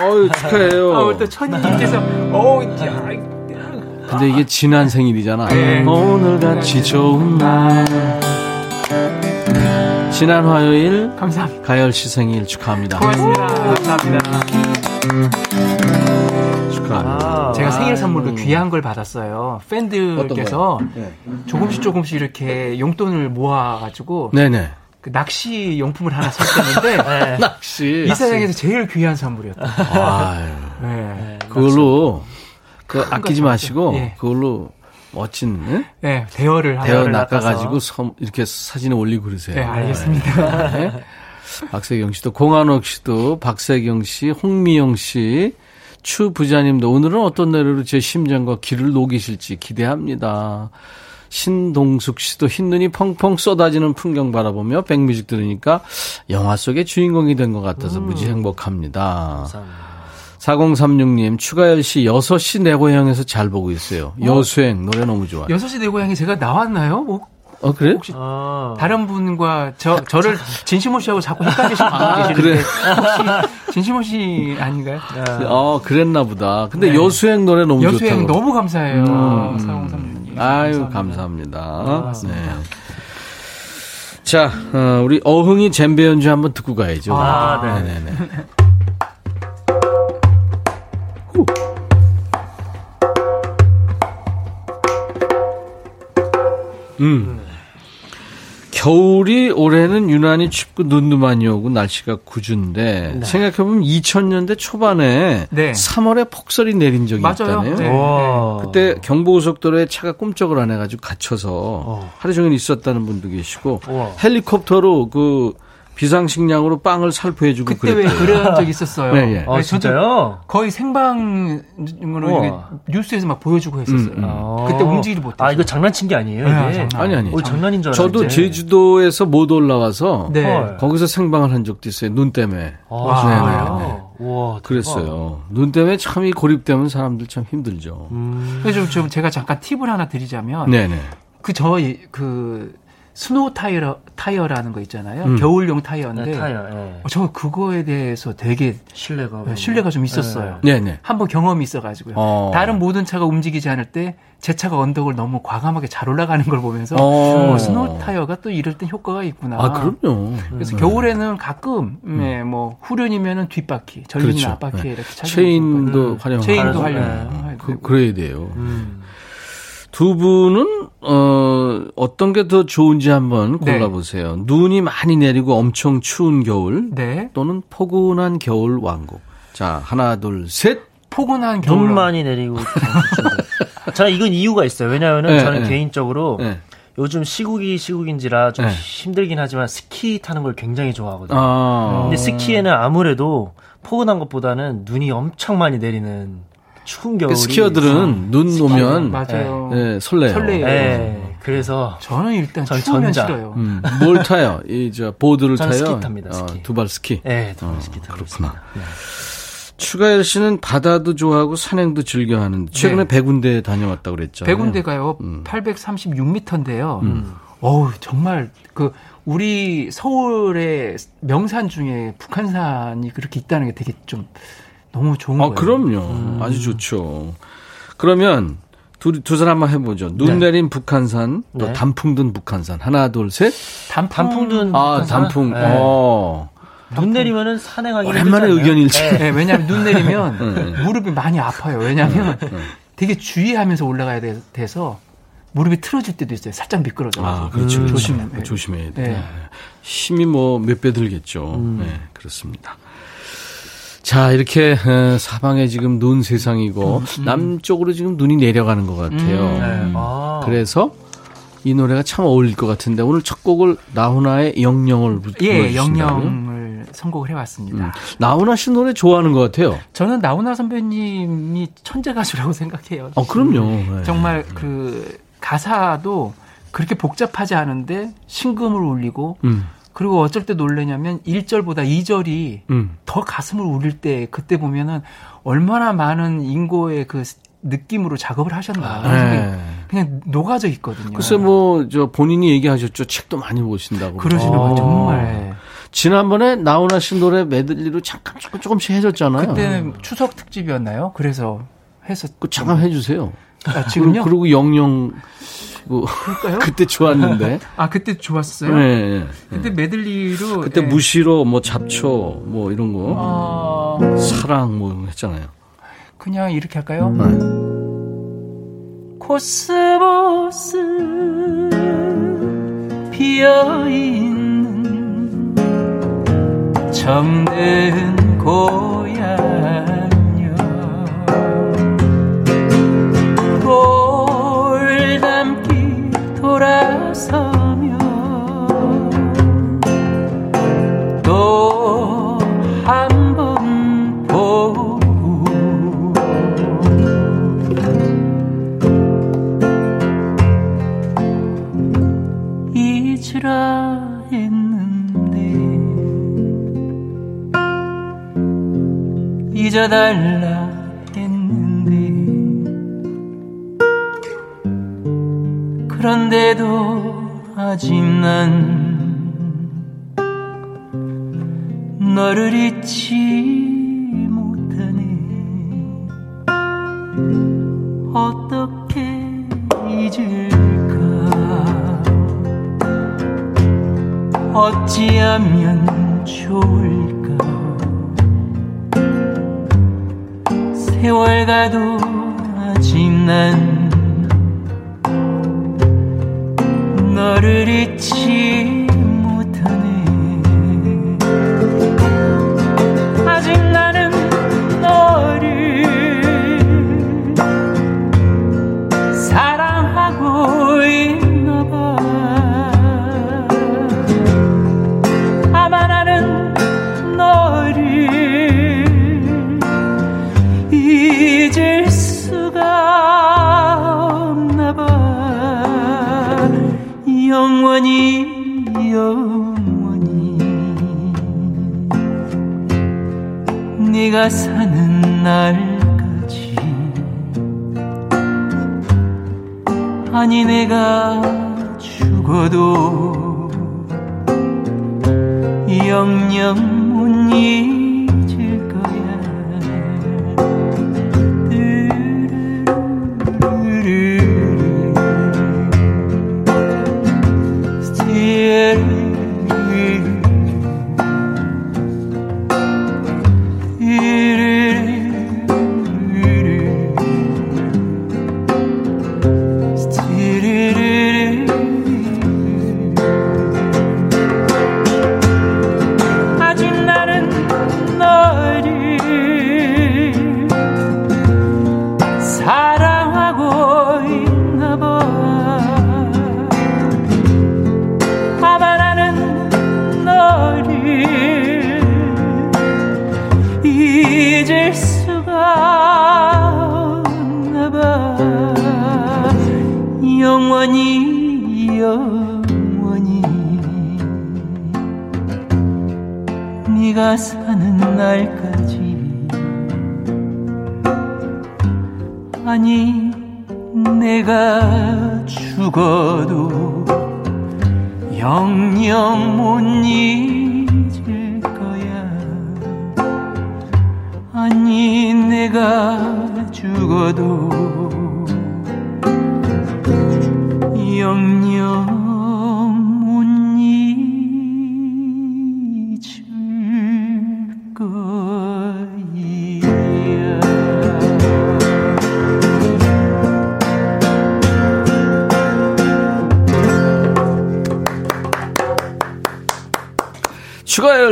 아유 축하해요. 아, 우리 또 천희님께서, 야, 근데 이게 지난 생일이잖아. 네. 오늘 같이 좋은 날. 지난 화요일 감사합니다. 가열 씨 생일 축하합니다. 고맙습니다. 감사합니다. 축하합니다. 아, 제가 생일 선물로 귀한 걸 받았어요. 팬들께서 네. 조금씩 조금씩 이렇게 용돈을 모아가지고 네네. 그 낚시 용품을 하나 샀었는데 네. 낚시. 이 세상에서 제일 귀한 선물이었다. 아유, 네. 그걸로 그 아끼지 거 마시고 예. 그걸로 멋진 네? 네, 대여를 하나. 대여 낚아가지고. 섬 이렇게 사진에 올리고 그러세요. 네, 알겠습니다. 네. 박세경 씨도 공한옥 씨도 박세경 씨, 홍미영 씨, 추 부자님도 오늘은 어떤 노래로 제 심정과 길을 녹이실지 기대합니다. 신동숙 씨도 흰눈이 펑펑 쏟아지는 풍경 바라보며 백뮤직 들으니까 영화 속의 주인공이 된 것 같아서 무지 행복합니다. 감사합니다. 4036님, 추가열 씨 6시 내 고향에서 잘 보고 있어요. 여수행 노래 너무 좋아요. 여섯 시내 고향에 제가 나왔나요? 뭐 어, 그래? 혹시 아, 다른 분과 저 저를 진심호 씨하고 자꾸 헷갈리시는 분 아, 계시는데 그래. 혹시 진심호 씨 아닌가요? 어, 그랬나 보다. 근데 여수행 노래 너무 좋다고. 네. 여수행 너무 감사해요. 음. 사공삼님. 아유, 감사합니다. 네. 자, 어, 우리 어흥이 잼배 연주 한번 듣고 가야죠. 아, 네. 네네네. 음. 겨울이 올해는 유난히 춥고 눈도 많이 오고 날씨가 궂은데 생각해보면 2000년대 초반에 네. 3월에 폭설이 내린 적이 맞아요. 있다네요. 네. 와. 그때 경부고속도로에 차가 꿈쩍을 안 해가지고 갇혀서 하루 종일 있었다는 분도 계시고 우와. 헬리콥터로 그 비상식량으로 빵을 살포해주고 그때 왜 그랬대요. 그런 적 있었어요. 네, 예. 아, 네, 저도 진짜요? 거의 생방으로. 이게 뉴스에서 막 보여주고 했었어요. 음, 음. 아. 그때 움직이지 못해서. 아, 이거 장난친 게 아니에요, 네, 이게? 장난. 아니 아니. 어, 장난인 줄 저도 알았는데. 제주도에서 못 올라와서 네. 헐. 거기서 생방을 한 적도 있어요. 눈 때문에. 아, 와. 진짜요? 네, 네, 우와, 그랬어요. 눈 때문에 참 이 고립되면 사람들 참 힘들죠. 음. 그래서 좀, 좀 제가 잠깐 팁을 하나 드리자면 네네. 그 저그 스노우 타이어 타이어라는 거 있잖아요. 음. 겨울용 타이어인데 네, 타요, 예. 어, 저 그거에 대해서 되게 신뢰가. 네, 신뢰가 좀 있었어요. 네네. 한번 경험이 있어가지고요. 어. 다른 모든 차가 움직이지 않을 때 제 차가 언덕을 너무 과감하게 잘 올라가는 걸 보면서 어. 어, 스노우 타이어가 또 이럴 땐 효과가 있구나. 아, 그럼요. 그래서 겨울에는 가끔 네, 뭐 후륜이면은 뒷바퀴, 전륜이나 그렇죠. 앞바퀴에 네. 이렇게 차주는 체인도. 활용하고. 체인도 네. 활용. 그, 그래야 돼요. 음. 두 분은 어 어떤 게 더 좋은지 한번 네. 골라보세요. 눈이 많이 내리고 엄청 추운 겨울 네. 또는 포근한 겨울 왕국. 자 하나 둘 셋. 포근한 겨울. 눈 많이 내리고. 저는 이건 이유가 있어요. 왜냐하면 네, 저는 네. 개인적으로 네. 요즘 시국이 시국인지라 좀 네. 힘들긴 하지만 스키 타는 걸 굉장히 좋아하거든요. 아 근데 스키에는 아무래도 포근한 것보다는 눈이 엄청 많이 내리는 추운 겨울이 그 스키어들은 눈 오면 맞아요. 네, 설레요. 설레요. 네, 그래서 저는 일단 전 추우면 전자. 싫어요. 음, 뭘 타요? 이 저 보드를 저는 타요. 스키 탑니다, 스키. 두발 스키. 네, 더 어, 스키 타고 그렇구나. 네. 추가열 씨는 바다도 좋아하고 산행도 즐겨 하는데 최근에 네. 백운대 다녀왔다 그랬죠. 백운대가요. 음. 836m인데요. 어우, 정말 그 우리 서울의 명산 중에 북한산이 그렇게 있다는 게 되게 좀 너무 좋은 아, 거예요. 그럼요. 아주 좋죠. 그러면 둘이 두 사람 한번 해보죠. 눈 네. 내린 북한산, 또 네. 단풍 든 북한산. 하나, 둘, 셋. 단풍, 단풍 든 아, 북한산? 단풍. 네. 어. 눈 내리면은 산행하기 오랜만에 힘들지 않나요? 의견 일치. 네. 네, 왜냐하면 눈 내리면 네. 무릎이 많이 아파요. 왜냐하면 되게 주의하면서 올라가야 돼, 돼서 무릎이 틀어질 때도 있어요. 살짝 미끄러져. 아, 그렇죠. 음, 조심, 조심- 조심해야 돼. 네. 힘이 뭐 몇 배 들겠죠. 음. 네, 그렇습니다. 자, 이렇게 에, 사방에 지금 눈 세상이고 남쪽으로 지금 눈이 내려가는 것 같아요. 음. 네. 아. 그래서 이 노래가 참 어울릴 것 같은데 오늘 첫 곡을 나훈아의 영영을 부- 예? 영영을 선곡을 해왔습니다. 음. 나훈아 씨 노래 좋아하는 것 같아요. 저는 나훈아 선배님이 천재 가수라고 생각해요. 어, 그럼요. 네. 정말 그 가사도 그렇게 복잡하지 않은데 신금을 울리고 음, 그리고 어쩔 때 놀래냐면 1절보다 2절이 음. 더 가슴을 울릴 때 그때 보면은 얼마나 많은 인고의 그 느낌으로 작업을 하셨나 생각이 네. 그냥 녹아져 있거든요. 글쎄 뭐 저 본인이 얘기하셨죠. 책도 많이 보신다고. 그러시는 어. 거 정말 지난번에 나훈아 씨 노래 메들리로 잠깐 조금 조금씩 해줬잖아요. 그때는 추석 특집이었나요? 그래서 해서 그 잠깐 해주세요. 아, 지금요? 그리고 영영 뭐 그럴까요? 그때 좋았는데. 아 그때 좋았어요. 네, 네. 그때 메들리로 그때 예. 무시로 뭐 잡초 뭐 이런 거 어, 사랑 뭐 했잖아요. 그냥 이렇게 할까요? 네. 코스모스 피어 있는 정든 고향 돌아서며 또한 번 보고 잊으라 했는데 잊어달라 그런데도 아직 난 너를 잊지 못하네. 어떻게 잊을까? 어찌하면 좋을까? 세월 가도 아직 난 너를 잊지 사는 날까지. 아니 내가 죽어도 영영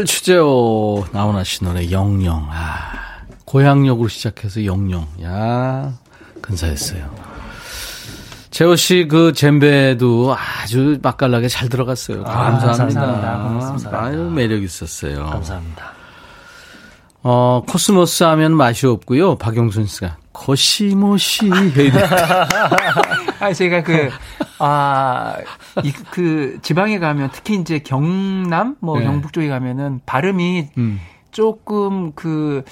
추가열 취재요. 나훈아 씨 노래 영영. 아, 고향역으로 시작해서 영영. 야, 근사했어요. 재호 씨 그 젬베도 아주 맛깔나게 잘 들어갔어요. 아, 감사합니다. 감사합니다. 고맙습니다. 아유, 매력 있었어요. 감사합니다. 어, 코스모스 하면 맛이 없고요. 박영순 씨가 코시모시 해야 돼. 아, 제가 그, 아, 이, 그, 지방에 가면, 특히 이제 경남, 뭐, 네. 경북 쪽에 가면은 발음이 음. 조금 그,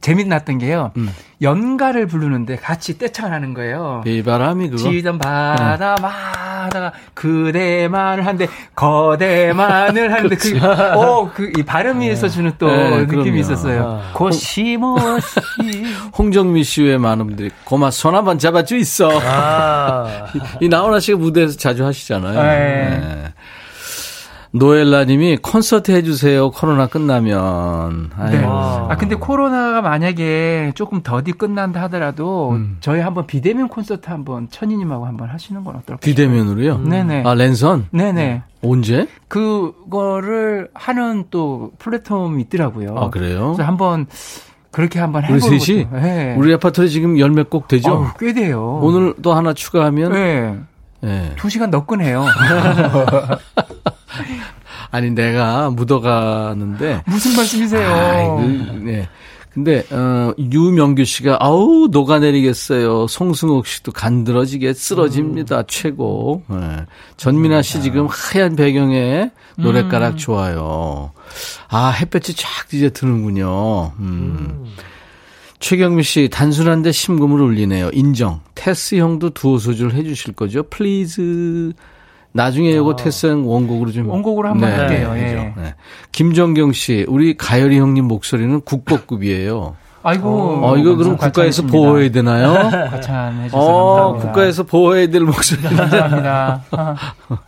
재밌났던 게요. 음. 연가를 부르는데 같이 떼창을 하는 거예요. 비바람이 그거. 지던 바다 마다가 그대만을 하는데 거대만을 하는데 그, 어, 그, 이 발음에서 주는 또 네, 느낌이 그럼요. 있었어요. 아. 고시모시. 홍정미 씨외 많은 분들이 고마 손 한번 잡아주 있어. 아, 이 나훈아 씨가 무대에서 자주 하시잖아요. 네. 네. 노엘라님이 콘서트 해주세요. 코로나 끝나면. 아유. 네. 와. 아 근데 코로나가 만약에 조금 더디 끝난다 하더라도 음. 저희 한번 비대면 콘서트 한번 천희님하고 한번 하시는 건 어떨까요? 비대면으로요? 네네. 아 랜선 네네. 언제? 그거를 하는 또 플랫폼이 있더라고요. 아 그래요? 그래서 한번 그렇게 한번 우리 해보고. 셋이 네. 우리 아파트에 지금 열 몇 곡 되죠? 어우, 꽤 돼요. 오늘 또 하나 추가하면 네. 예. 두 시간 너끈해요. 아니 내가 묻어가는데 무슨 말씀이세요? 아이고, 네. 근데 어 유명규 씨가 아우 녹아내리겠어요. 송승옥 씨도 간드러지게 쓰러집니다. 최고. 네. 전민아 씨 지금 하얀 배경에 노랫가락 좋아요. 아 햇볕이 쫙 이제 드는군요. 음. 최경미 씨 단순한데 심금을 울리네요. 인정. 테스 형도 두어 소절 해주실 거죠? please. 나중에 이거 테스 형 원곡으로 좀 원곡으로 한번 네, 할게요. 그죠. 예. 네. 김정경 씨, 우리 가열이 형님 목소리는 국보급이에요. 아이고. 어, 이거 그럼 국가에서. 보호해야 되나요? 과찬해 주셔서 어, 감사합니다. 국가에서 보호해야 될 목소리. 감사합니다. 아,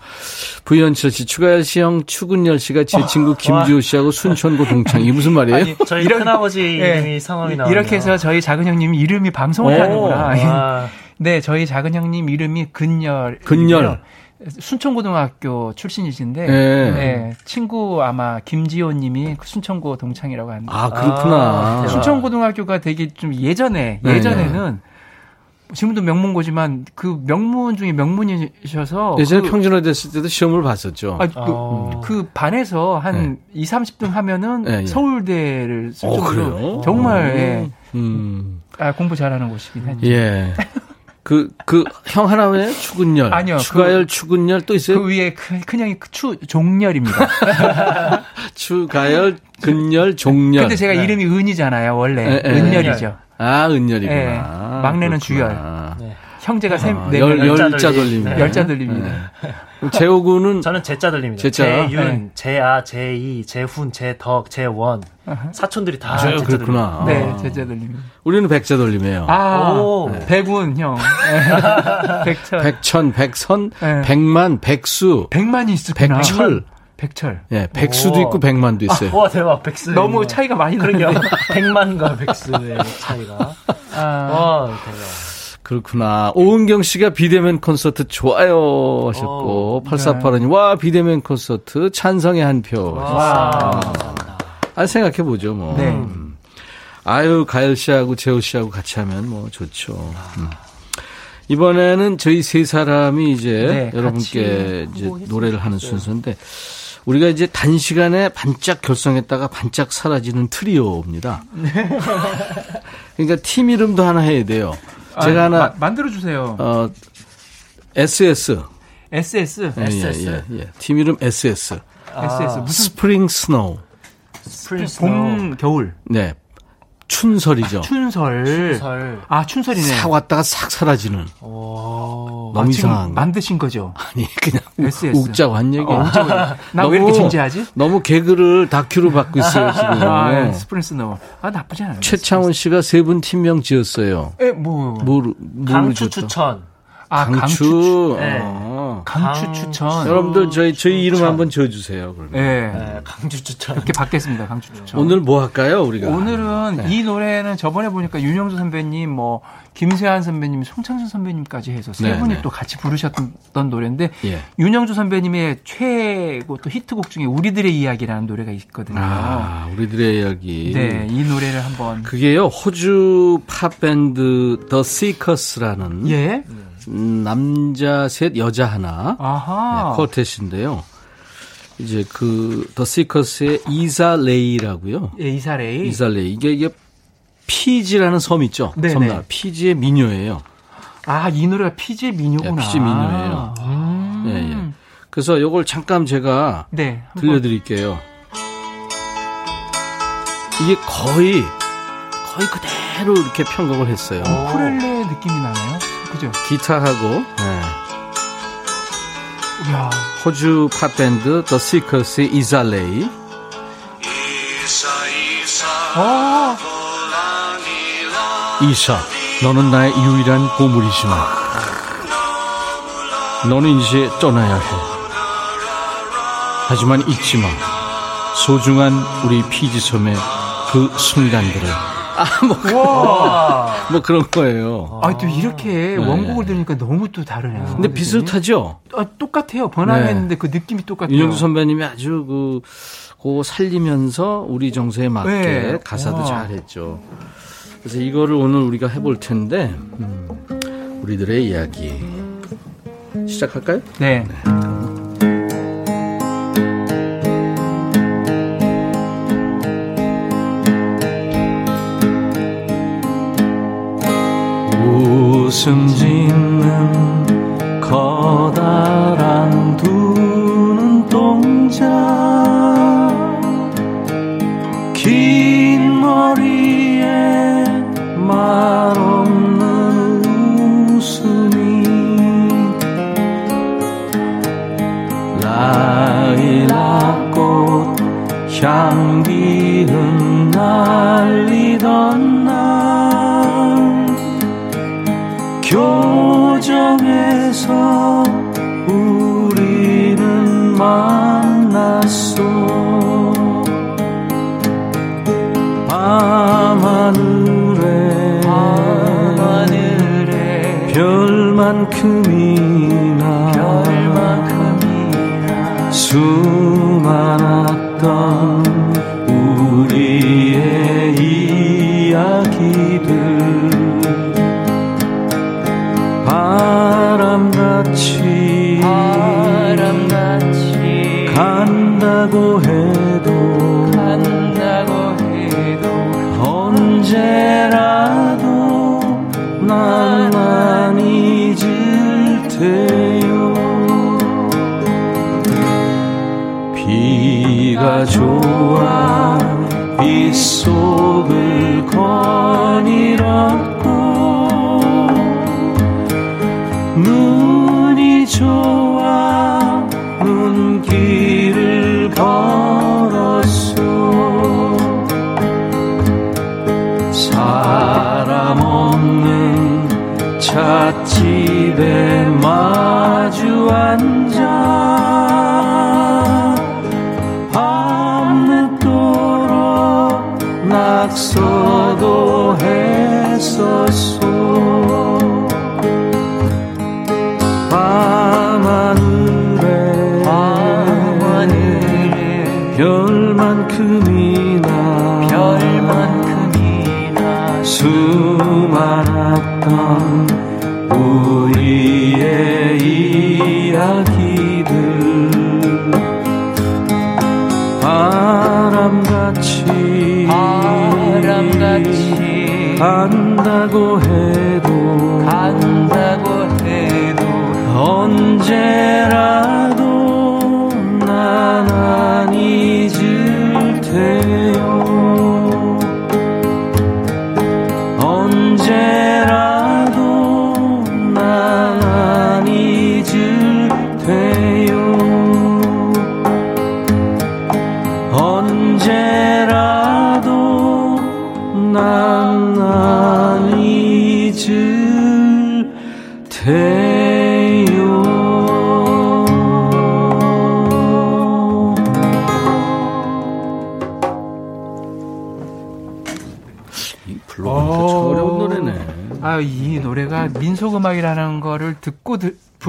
부현철 씨, 추가열 씨 형, 추근열 씨가 제 친구 김지호 씨하고 순천고 동창. 이 무슨 말이에요? 아니, 저희 이런- 큰아버지 예. 이름이 성함이 나와요. 이렇게 해서 저희 작은 형님 이름이 방송을 오, 하는구나. 와, 네, 저희 작은 형님 이름이 근열. 근열. 순천고등학교 출신이신데, 네. 네, 친구 아마 김지호님이 순천고 동창이라고 하는데, 아, 그렇구나. 아. 순천고등학교가 되게 좀 예전에 네, 예전에는 지금도 명문고지만 그 명문 중에 명문이셔서 예전에 그, 평준화 됐을 때도 시험을 봤었죠. 아, 그, 어. 그 반에서 한 네. 2, 30등 하면은 네, 예. 서울대를 쓸 어, 그래요? 정말 예, 음. 아, 공부 잘하는 곳이긴 하죠. 예. 그, 그, 형 하나 왜요? 추근열. 아니요, 추가열, 추근열 또 있어요? 그 위에 큰, 큰형이 그추 종렬입니다. 추가열, 근열, 종열. 근데 제가 이름이 은이잖아요, 원래. 예, 예. 은열이죠. 아, 은열이구나. 예. 막내는 그렇구나. 네. 형제가 세, 아, 네 열, 명, 열자 열자 돌림. 돌립니다. 네. 열자 들립니다. 그럼 재호군은 저는 제자 들립니다. 제자. 재윤, 재아, 재이, 재훈, 재덕, 재원. 사촌들이 다 아, 제자 그렇구나. 네, 아. 제자 들립니다. 우리는 백자 돌림이에요. 아, 오. 백운 형. 백철. 백천, 백선, 네. 백만, 백수, 백만이 있었구나. 백철. 백철. 예, 백수도 오. 있고 백만도 있어요. 와 대박 백수. 너무 차이가 많이. 나는데. 백만과 백수의 차이가. 아, 와 대박. 그렇구나. 오은경 씨가 비대면 콘서트 좋아요 하셨고, 오, 8485님, 와, 비대면 콘서트 찬성의 한 표. 와. 아, 생각해보죠, 뭐. 네. 음. 아유, 가열 씨하고 재호 씨하고 같이 하면 뭐 좋죠. 음. 이번에는 저희 세 사람이 이제 네, 여러분께 이제 노래를 하는 좋겠어요. 순서인데, 우리가 이제 단시간에 반짝 결성했다가 반짝 사라지는 트리오입니다. 그러니까 팀 이름도 하나 해야 돼요. 제가 아, 하나, 마- 만들어 주세요. 어, SS. SS. 예, SS. 예, 예, 예. 팀 이름 SS. SS. 무슨 spring snow. spring snow 봄, 겨울. 네. 춘설이죠. 춘설. 설. 아, 춘설이네. 싹 왔다가 싹 사라지는. 오. 너무 아, 이상한 거. 만드신 거죠? 아니, 그냥 SS. 웃자고 한 얘기야. 어, 나 왜 이렇게 진지하지? 너무 개그를 다큐로 받고 있어요, 지금. 아, spring snow. 아, 나쁘지 않아요. 최창훈 씨가 세 분 팀명 지었어요. 에, 뭐. 뭐, 뭐 강추? 추천. 아, 강추. 강추. 네. 아, 아. 강추 추천. 여러분들 저희 저희 이름 한번 지어 주세요. 그러면. 네. 네, 강주 추천. 이렇게 받겠습니다. 강추 추천. 오늘 뭐 할까요, 우리가? 오늘은 네. 이 노래는 저번에 보니까 윤영주 선배님, 뭐 김세한 선배님, 송창준 선배님까지 해서 세 네, 분이 네. 또 같이 부르셨던 노래인데 예. 윤영주 선배님의 최고 또 히트곡 중에 우리들의 이야기라는 노래가 있거든요. 아, 우리들의 이야기. 네, 이 노래를 한번 그게요, 호주 팝 밴드 The Seekers라는 예, 음, 남자 셋, 여자 하나. 아하, 네, quartet인데요. 이제 그 The Seekers의 이사 레이라고요. 예, 이사레이, 이사 레이. 이게 이게 피지라는 섬 있죠. 네네. 섬나라 피지의 미녀예요. 아, 이 노래가 피지 미녀구나. 네, 피지 미녀예요. 음. 예, 예. 그래서 요걸 잠깐 제가 네, 들려드릴게요. 이게 거의 거의 그대로 이렇게 편곡을 했어요. 우쿨렐레 느낌이 나네요. 그죠? 기타하고 네. 야, 호주 팝밴드 더 시커스의 이살레이. 어, 이사 너는 나의 유일한 보물이지만 너는 이제 떠나야 해. 하지만 잊지 마. 소중한 우리 피지섬의 그 순간들을 아뭐 와. 뭐 그런 거예요 아, 또 이렇게 원곡을 들으니까 너무 또 다르네요. 네. 근데 비슷하죠 아, 똑같아요. 번안했는데 그 느낌이 똑같아요. 윤영수 선배님이 아주 그, 그 살리면서 우리 정서에 맞게 네. 가사도 와. 잘했죠. 그래서 이거를 오늘 우리가 해볼 텐데, 음, 우리들의 이야기. 시작할까요? 네. 웃음 짓는 커다란 두 눈동자. 긴 머리에 말 없는 웃음이 라일락꽃 향기 흩날리던 교정에서 우리는 만났어 밤하늘에 별만큼이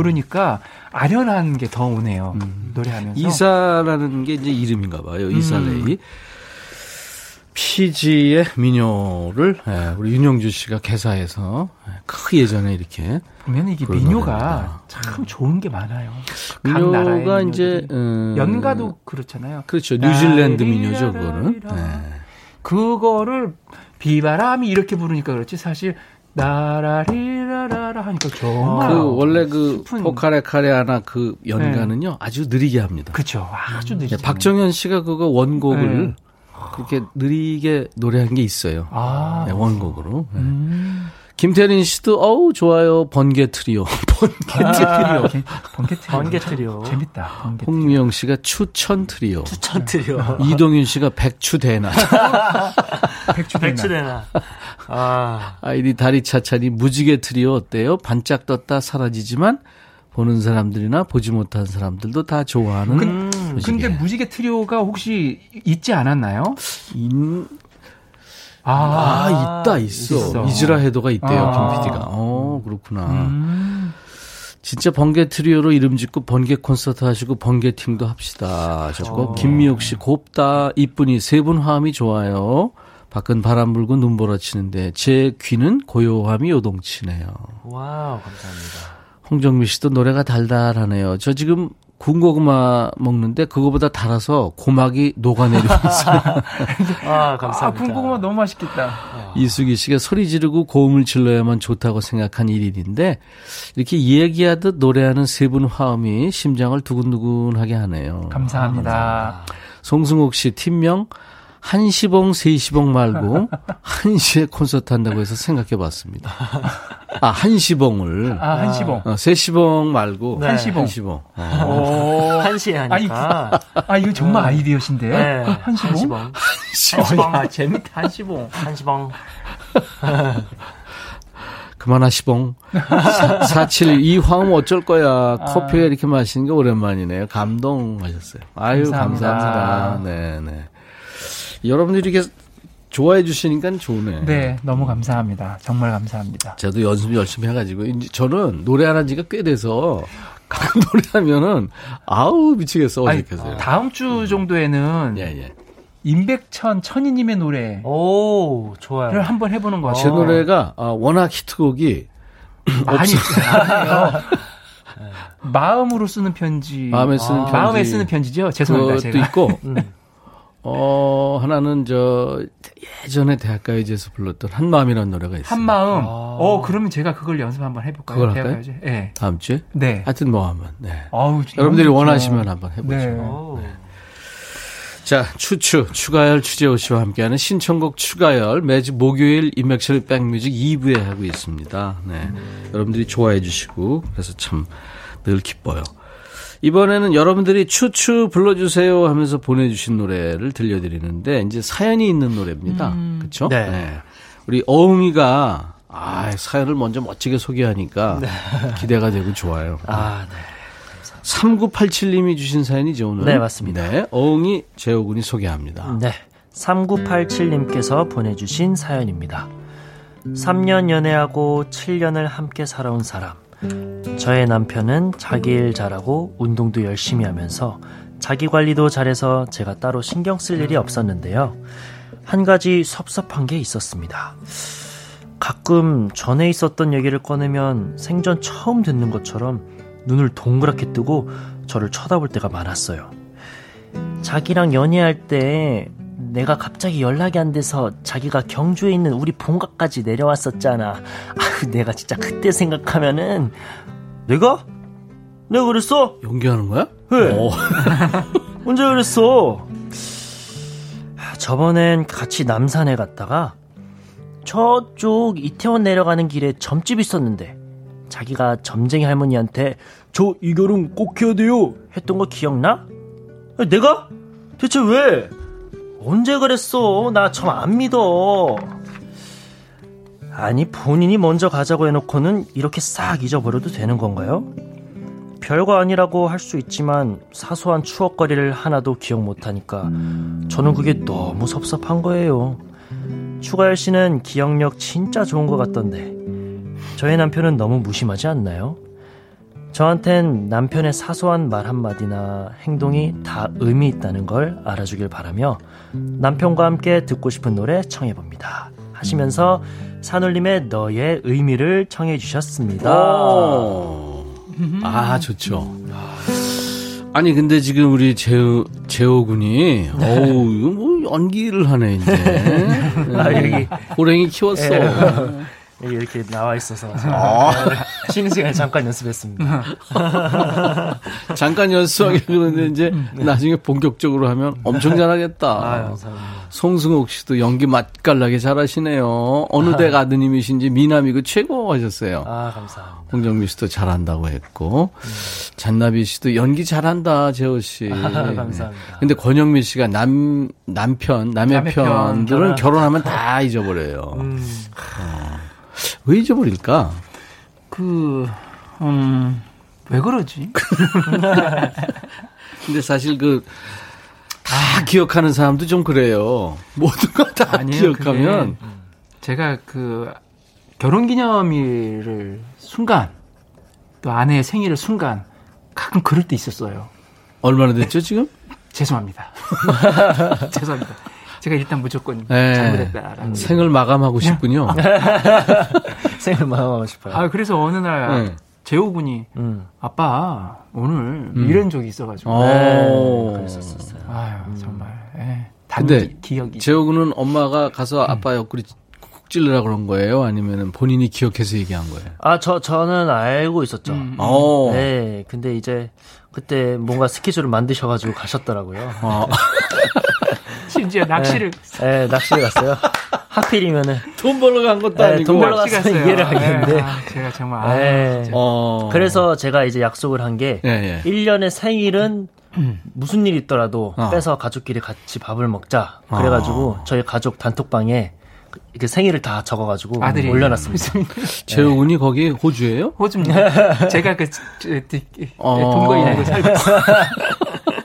부르니까 아련한 게 더 오네요. 음. 노래하면서. 이사라는 게 이제 이름인가 봐요. 이사레이. 음. 피지의 민요를 예, 우리 윤영주 씨가 개사해서 크 예, 예전에 이렇게 보면 이게 민요가. 참 좋은 게 많아요. 민요가 이제 음, 연가도 그렇잖아요. 그렇죠. 뉴질랜드 민요죠, 그거는. 네. 그거를 비바람이 이렇게 부르니까 그렇지 사실 나라리라라라 하니까 정말 그 원래 그 포카레 카레아나 그 연가는요 네. 아주 느리게 합니다. 그렇죠. 아주 느리게. 네, 박정현 씨가 그거 원곡을 네. 그렇게 느리게 노래한 게 있어요. 아. 네, 원곡으로. 네. 음. 김태린 씨도 어우 좋아요. 번개 트리오. 번개 아, 트리오. 번개 트리오. 번개 트리오. 재밌다. 번개 홍미영 씨가 추천 트리오. 추천 트리오. 이동윤 씨가 백추 대나. 백추 대나. 백추 대나. 아. 아이디 다리 차차니 무지개 트리오 어때요? 반짝 떴다 사라지지만 보는 사람들이나 보지 못한 사람들도 다 좋아하는 근, 무지개. 근데 무지개 트리오가 혹시 있지 않았나요? 인... 아, 아, 있다, 있어. 있어. 이즈라 헤더가 있대요, 아. 김 PD가. 어, 그렇구나. 음. 진짜 번개 트리오로 이름 짓고 번개 콘서트 하시고 번개 팀도 합시다. 하셨고, 어. 김미옥 씨, 곱다, 이쁜이, 세 분 화음이 좋아요. 밖은 바람 불고 눈보라 치는데, 제 귀는 고요함이 요동치네요. wow, 감사합니다. 홍정미 씨도 노래가 달달하네요. 저 지금 군고구마 먹는데 그거보다 달아서 고막이 녹아내리고 있어요. 아, 감사합니다. 아, 군고구마 너무 맛있겠다. 어. 이수기 씨가 소리 지르고 고음을 질러야만 좋다고 생각한 일인데 이렇게 얘기하듯 노래하는 세 분 화음이 심장을 두근두근하게 하네요. 감사합니다. 아, 송승옥 씨 팀명 한 시봉, 세 시봉 말고 한 시에 콘서트 한다고 해서 생각해 봤습니다. 아, 한 시봉을. 아, 한 시봉. 어, 세 시봉 말고 네. 한 시봉. 한 시봉. 어. 한 시에 하니까. 아, 아, 이거 정말 아이디어신데. 네. 한 시봉. 한 시봉. 한 시봉. 아, 재밌다. 한 시봉. 한 시봉. 그만하시봉. 471, 이 화음 어쩔 거야. 커피 에 이렇게 마시는 게 오랜만이네요. 감동하셨어요. 아유, 감사합니다. 감사합니다. 네, 네. 여러분들이 이렇게 좋아해 주시니까 좋네. 네, 너무 감사합니다. 정말 감사합니다. 저도 연습 열심히 해가지고 이제 저는 노래 안한 지가 꽤 돼서 노래하면은 아우 미치겠어 어색해서요. 다음 주 정도에는 예, 예. 임백천 천이님의 노래 오 좋아요. 한번 해보는 거죠. 제 노래가 아, 워낙 히트곡이 많이 마음으로 쓰는 편지. 마음에 쓰는 아, 편지. 마음에 쓰는 편지죠. 죄송합니다. 그것도 제가. 있고. 음. 어, 하나는 저 예전에 대학가요제에서 불렀던 한마음이라는 노래가 있어요. 한마음. 아. 어, 그러면 제가 그걸 연습 한번 해볼까요? 그걸 할까요? 예. 네. 다음 주에? 네. 하여튼 뭐 하면, 네. 아우, 여러분들이 원하시면 한번 해보죠. 네. 네. 자, 추추, 추가열 추재호 씨와 함께하는 신청곡 추가열 매주 목요일 인맥철의 백뮤직 2부에 하고 있습니다. 네. 음. 여러분들이 좋아해 주시고, 그래서 참 늘 기뻐요. 이번에는 여러분들이 추추 불러주세요 하면서 보내주신 노래를 들려드리는데 이제 사연이 있는 노래입니다. 음. 그렇죠? 네. 네. 우리 어흥이가 아 사연을 먼저 멋지게 소개하니까 네. 기대가 되고 좋아요. 아, 네. 3987님이 주신 사연이죠, 오늘? 네, 맞습니다. 네, 어흥이 재호군이 소개합니다. 네. 3987님께서 보내주신 사연입니다. 3년 연애하고 7년을 함께 살아온 사람. 저의 남편은 자기 일 잘하고 운동도 열심히 하면서 자기 관리도 잘해서 제가 따로 신경 쓸 일이 없었는데요. 한 가지 섭섭한 게 있었습니다. 가끔 전에 있었던 얘기를 꺼내면 생전 처음 듣는 것처럼 눈을 동그랗게 뜨고 저를 쳐다볼 때가 많았어요. 자기랑 연애할 때 내가 갑자기 연락이 안 돼서 자기가 경주에 있는 우리 본가까지 내려왔었잖아. 아, 내가 진짜 그때 생각하면은 내가? 내가 그랬어? 연기하는 거야? 네. 어. 언제 그랬어? 저번엔 같이 남산에 갔다가 저쪽 이태원 내려가는 길에 점집 있었는데 자기가 점쟁이 할머니한테 저 이 결혼 꼭 해야 돼요 했던 거 기억나? 내가? 대체 왜? 언제 그랬어? 나좀안 믿어. 아니, 본인이 먼저 가자고 해놓고는 이렇게 싹 잊어버려도 되는 건가요? 별거 아니라고 할 수 있지만 사소한 추억거리를 하나도 기억 못하니까 저는 그게 너무 섭섭한 거예요. 추가열 씨는 기억력 진짜 좋은 것 같던데 저의 남편은 너무 무심하지 않나요? 저한텐 남편의 사소한 말 한마디나 행동이 다 의미 있다는 걸 알아주길 바라며 남편과 함께 듣고 싶은 노래 청해봅니다. 하시면서 산울림의 너의 의미를 청해 주셨습니다. 오. 아, 좋죠. 아니, 근데 지금 우리 재호, 재호 군이, 어우, 이거 뭐 연기를 하네, 이제. 아, 여기. 호랭이 키웠어. 여기 이렇게 나와 있어서 제가 쉬는 시간에 잠깐 연습했습니다. 잠깐 연습하게 그러는데 이제 나중에 본격적으로 하면 엄청 잘하겠다. 아, 감사합니다. 송승옥 씨도 연기 맛깔나게 잘하시네요. 어느 댁 아드님이신지 미남이고 최고 하셨어요. 아, 감사합니다. 홍정미 씨도 잘한다고 했고 잔나비 씨도 연기 잘한다 재호 씨. 감사합니다. 근데 권영미 씨가 남 남편 남의 남의 편, 편들은 결혼. 결혼하면 다 잊어버려요. 음, 왜 잊어버릴까? 그, 음, 왜 그러지? 근데 사실 그 다 기억하는 사람도 좀 그래요. 모든 걸다 기억하면 그게 제가 그 결혼 기념일을 순간 또 아내의 생일을 순간 가끔 그럴 때 있었어요. 얼마나 됐죠 지금? 죄송합니다. 죄송합니다. 제가 일단 무조건 네. 잘못했다라는. 생을 마감하고 싶군요. 생을 마감하고 싶어요. 아 그래서 어느 날 네. 재호 군이 음. 아빠 오늘 음. 이런 적이 있어가지고 어. 네, 그랬었어요. 아유 정말 예. 근데 기억이 재호군은 엄마가 가서 아빠 옆구리 쿡 찔르라 그런 거예요? 아니면 본인이 기억해서 얘기한 거예요? 아, 저, 저는 알고 있었죠. 음. 어. 네, 근데 이제 그때 뭔가 스케줄을 만드셔가지고 가셨더라고요. 어. 심지어 낚시를 네, 낚시를 갔어요. 하필이면은 돈 벌러 간 것도 네, 아니고. 돈 벌러 갔어요. 이해를 하겠는데. 예, 아, 제가 정말. 진짜. 어. 그래서 제가 이제 약속을 한 게 예, 예. 1년에 생일은 무슨 일이 있더라도 어. 빼서 가족끼리 같이 밥을 먹자. 그래가지고 저희 가족 단톡방에 이렇게 생일을 다 적어가지고 아들이 올려놨습니다. 재호군이 거기 호주예요? 호주입니다. 제가 그 저, 저, 어. 동거인 살고 있어요.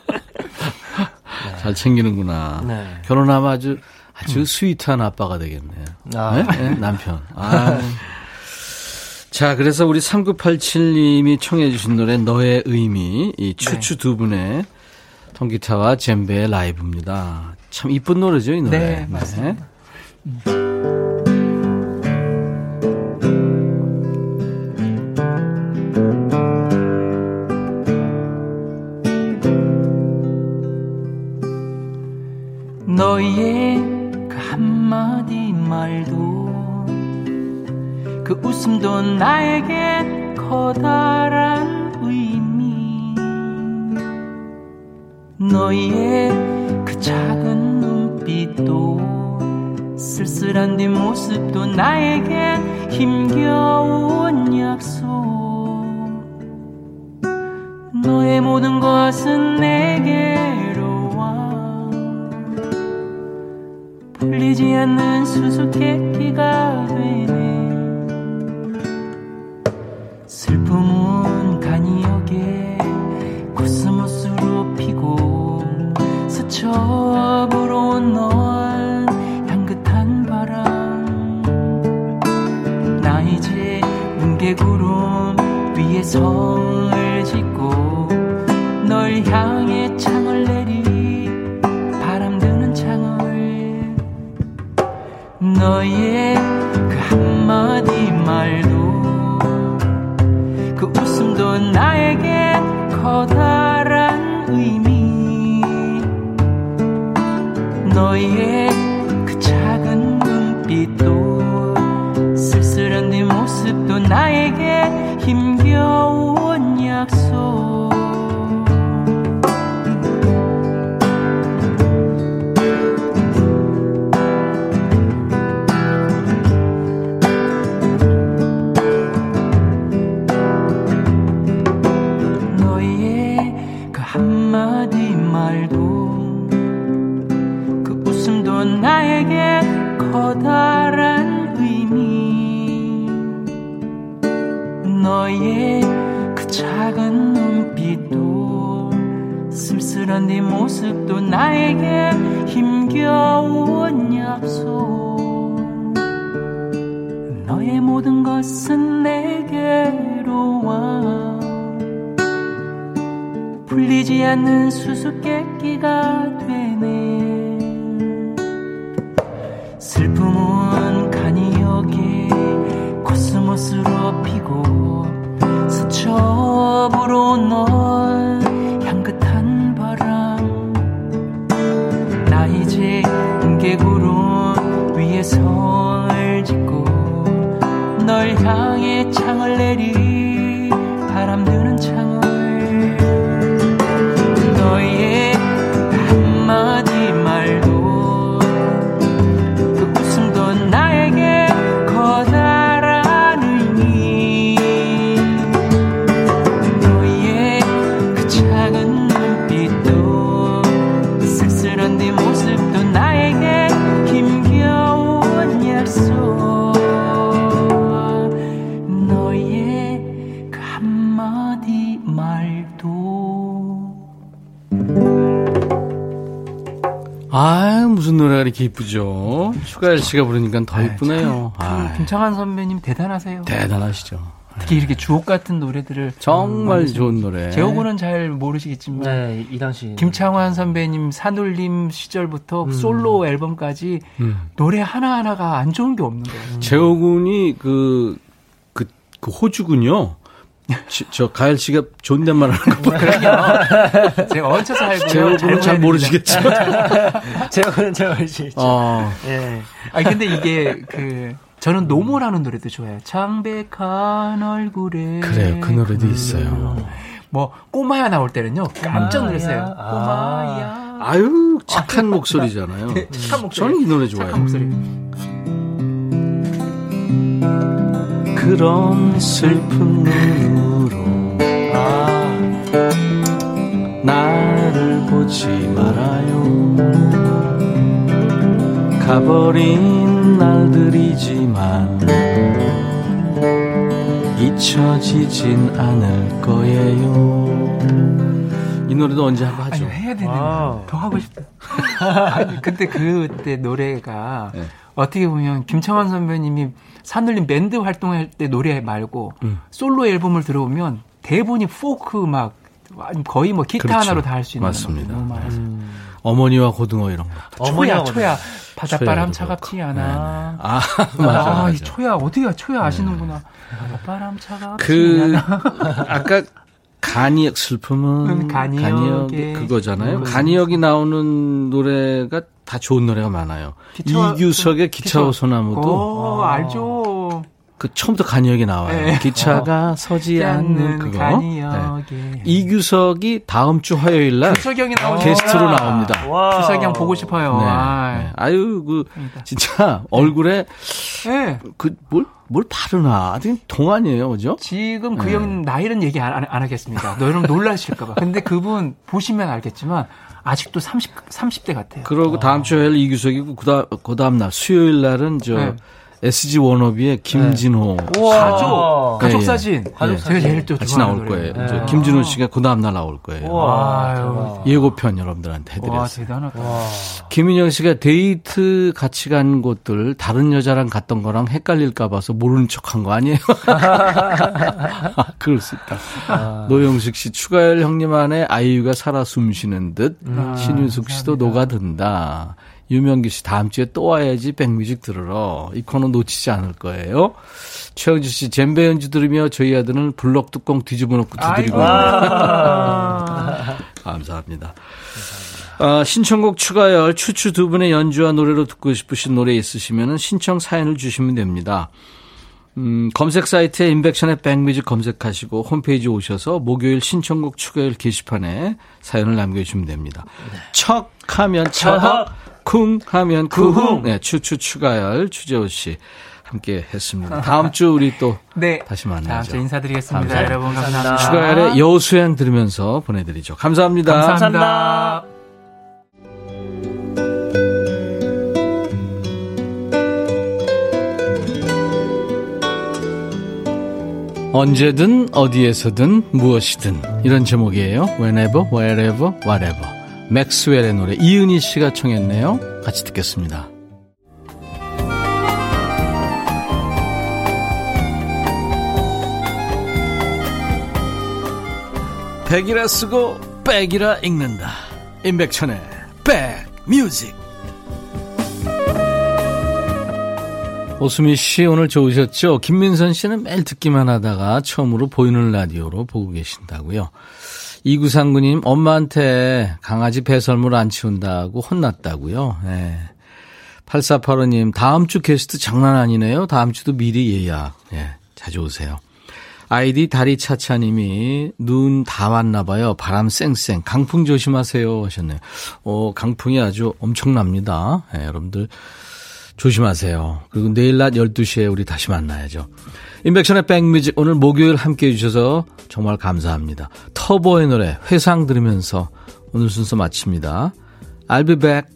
잘 챙기는구나. 네. 결혼하면 아주 아주 스위트한 아빠가 되겠네요. 아. 네? 네, 남편. 아. 자, 그래서 우리 3987님이 청해주신 노래 너의 의미 이 추추 두 분의 통기타와 젬베의 라이브입니다. 참 이쁜 노래죠, 이 노래. 네, 맞습니다. 너 웃음도 나에겐 커다란 의미. 너의 그 작은 눈빛도 쓸쓸한 뒷모습도 나에겐 힘겨운 약속. 너의 모든 것은 내게로 와. 풀리지 않는 수수께끼가 되 성을 짓고 널 향해 창을 내리 바람 드는 창을 너의 그 한마디 말도 그 웃음도 나에게 커다란 의미 너의 나에 너의 그 작은 눈빛도 쓸쓸한 네 모습도 나에게 힘겨운 약속 너의 모든 것은 내게로 와 풀리지 않는 수수께끼가 되네. 슬픔은 간이 여기 코스모스로 피고 수첩으로 널 향긋한 바람. 나 이제 은개구름 위에 설 짓고 널 향해 창을 내리 노래가 이렇게 이쁘죠? 추가열 씨가 부르니까 더 이쁘네요. 아, 김창환 선배님 대단하세요. 대단하시죠. 특히 이렇게 주옥 같은 노래들을 정말 음, 좋은 노래. 제호군은 잘 모르시겠지만 네, 이 당시 김창환 선배님 산울림 시절부터 솔로 앨범까지 음. 노래 하나 하나가 안 좋은 게 없는 거예요. 재호군이 그, 그, 그 호주군요. 지- 저 가열 씨가 존댓말 하는 거 그럼요. 제가 얹혀 살고요. 재호군은 잘 모르시겠죠. 제가 제가 알지. 어, 예. 아니 근데 이게 그 저는 노모라는 노래도 좋아해요. 창백한 얼굴에 그래요. 그 노래도 있어요. 뭐 꼬마야 나올 때는요 깜짝 놀랐어요. 아. 꼬마야. 아유, 착한 목소리잖아요. 착한 목소리. 저는 이 노래 좋아해요. 그런 슬픈 눈으로 아, 나를 보지 말아요. 가버린 날들이지만 잊혀지진 않을 거예요. 이 노래도 언제 한번 하죠. 아니 해야 되는데 아. 더 하고 싶다. 아니 근데 그때 노래가 네. 어떻게 보면 김창완 선배님이 산울림 밴드 활동할 때 노래 말고 음. 솔로 앨범을 들어보면 대부분이 포크 막 거의 뭐 기타 그렇죠. 하나로 다 할 수 있는 맞습니다. 너무 많아서 어머니와 고등어 이런 거. 초야 어머니하고 초야 바닷바람 차갑지 그렇고. 않아. 아, 맞아, 아, 이 맞아. 초야 어디가 초야 아시는구나. 바닷바람 차갑지 그 않아. 아까 간이역 슬픔은 음, 간이역의 그거잖아요. 간이역이 나오는 노래가 다 좋은 노래가 많아요. 기차와- 이규석의 기차와 소나무도 오, 알죠. 그 처음부터 간이역이 나와요. 네. 기차가 서지 않는 그거. 네. 간이역에 이규석이 다음 주 화요일 날. 게스트로 나옵니다. 와. 주석영 보고 싶어요. 네. 아, 네. 아유 그 그러니까. 진짜 얼굴에 네. 그뭘뭘 바르나 아주 동안이에요, 그죠? 지금 그 네. 형 나이는 얘기 안, 안, 안 하겠습니다. 너 여러분 놀라실까봐. 근데 그분 보시면 알겠지만 아직도 30, 30대 같아요. 그러고 다음 주 화요일 이규석이고 그다음 그다음 날 수요일 날은 저 네. SG 워너비의 김진호 가족, 가족 예, 예. 사진. 가족 제가 제일 또 같이 나올 거예요. 저 김진호 씨가 그 다음 날 나올 거예요. 와. 대박. 예고편 여러분들한테 와, 해드렸어요. 대단하다. 김인영 씨가 데이트 같이 간 곳들 다른 여자랑 갔던 거랑 헷갈릴까 봐서 모르는 척한 거 아니에요? 아, 그럴 수 있다. 노영식 씨 추가열 형님 안에 아이유가 살아 숨쉬는 듯 신윤숙 씨도 녹아든다. 유명기 씨 다음 주에 또 와야지 백뮤직 들으러 이 코너 놓치지 않을 거예요. 최영주 씨 젬베 연주 들으며 저희 아들은 블럭 뚜껑 뒤집어 놓고 두드리고 있네요. 감사합니다. 아, 신청곡 추가열 추추 두 분의 연주와 노래로 듣고 싶으신 노래 있으시면 신청 사연을 주시면 됩니다. 음, 검색 사이트에 인백션의 백뮤직 검색하시고 홈페이지 오셔서 목요일 신청곡 추가열 게시판에 사연을 남겨주시면 됩니다. 척 하면 척, 쿵 하면 쿵. 네, 추추 추가열 추재호 씨 함께 했습니다. 다음 주 우리 또 네. 다시 다음 만나죠. 주 인사드리겠습니다. 감사합니다. 여러분 감사합니다. 추가열의 여수행 들으면서 보내드리죠. 감사합니다. 감사합니다. 언제든 어디에서든 무엇이든 이런 제목이에요. Whenever, wherever, whatever. 맥스웰의 노래 이은희 씨가 청했네요. 같이 듣겠습니다. 백이라 쓰고 백이라 읽는다. 임백천의 백뮤직 오수미 씨 오늘 좋으셨죠? 김민선 씨는 매일 듣기만 하다가 처음으로 보이는 라디오로 보고 계신다고요. 이구상구님 엄마한테 강아지 배설물 안 치운다고 혼났다고요. 네. 8485님 다음 주 게스트 장난 아니네요. 다음 주도 미리 예약. 네, 자주 오세요. 아이디 다리차차님이 눈 다 왔나 봐요. 바람 쌩쌩. 강풍 조심하세요 하셨네요. 어, 강풍이 아주 엄청납니다. 네, 여러분들 조심하세요. 그리고 내일 낮 12시에 우리 다시 만나야죠. 인백션의 백뮤직 오늘 목요일 함께 해주셔서 정말 감사합니다. 터보의 노래 회상 들으면서 오늘 순서 마칩니다. I'll be back.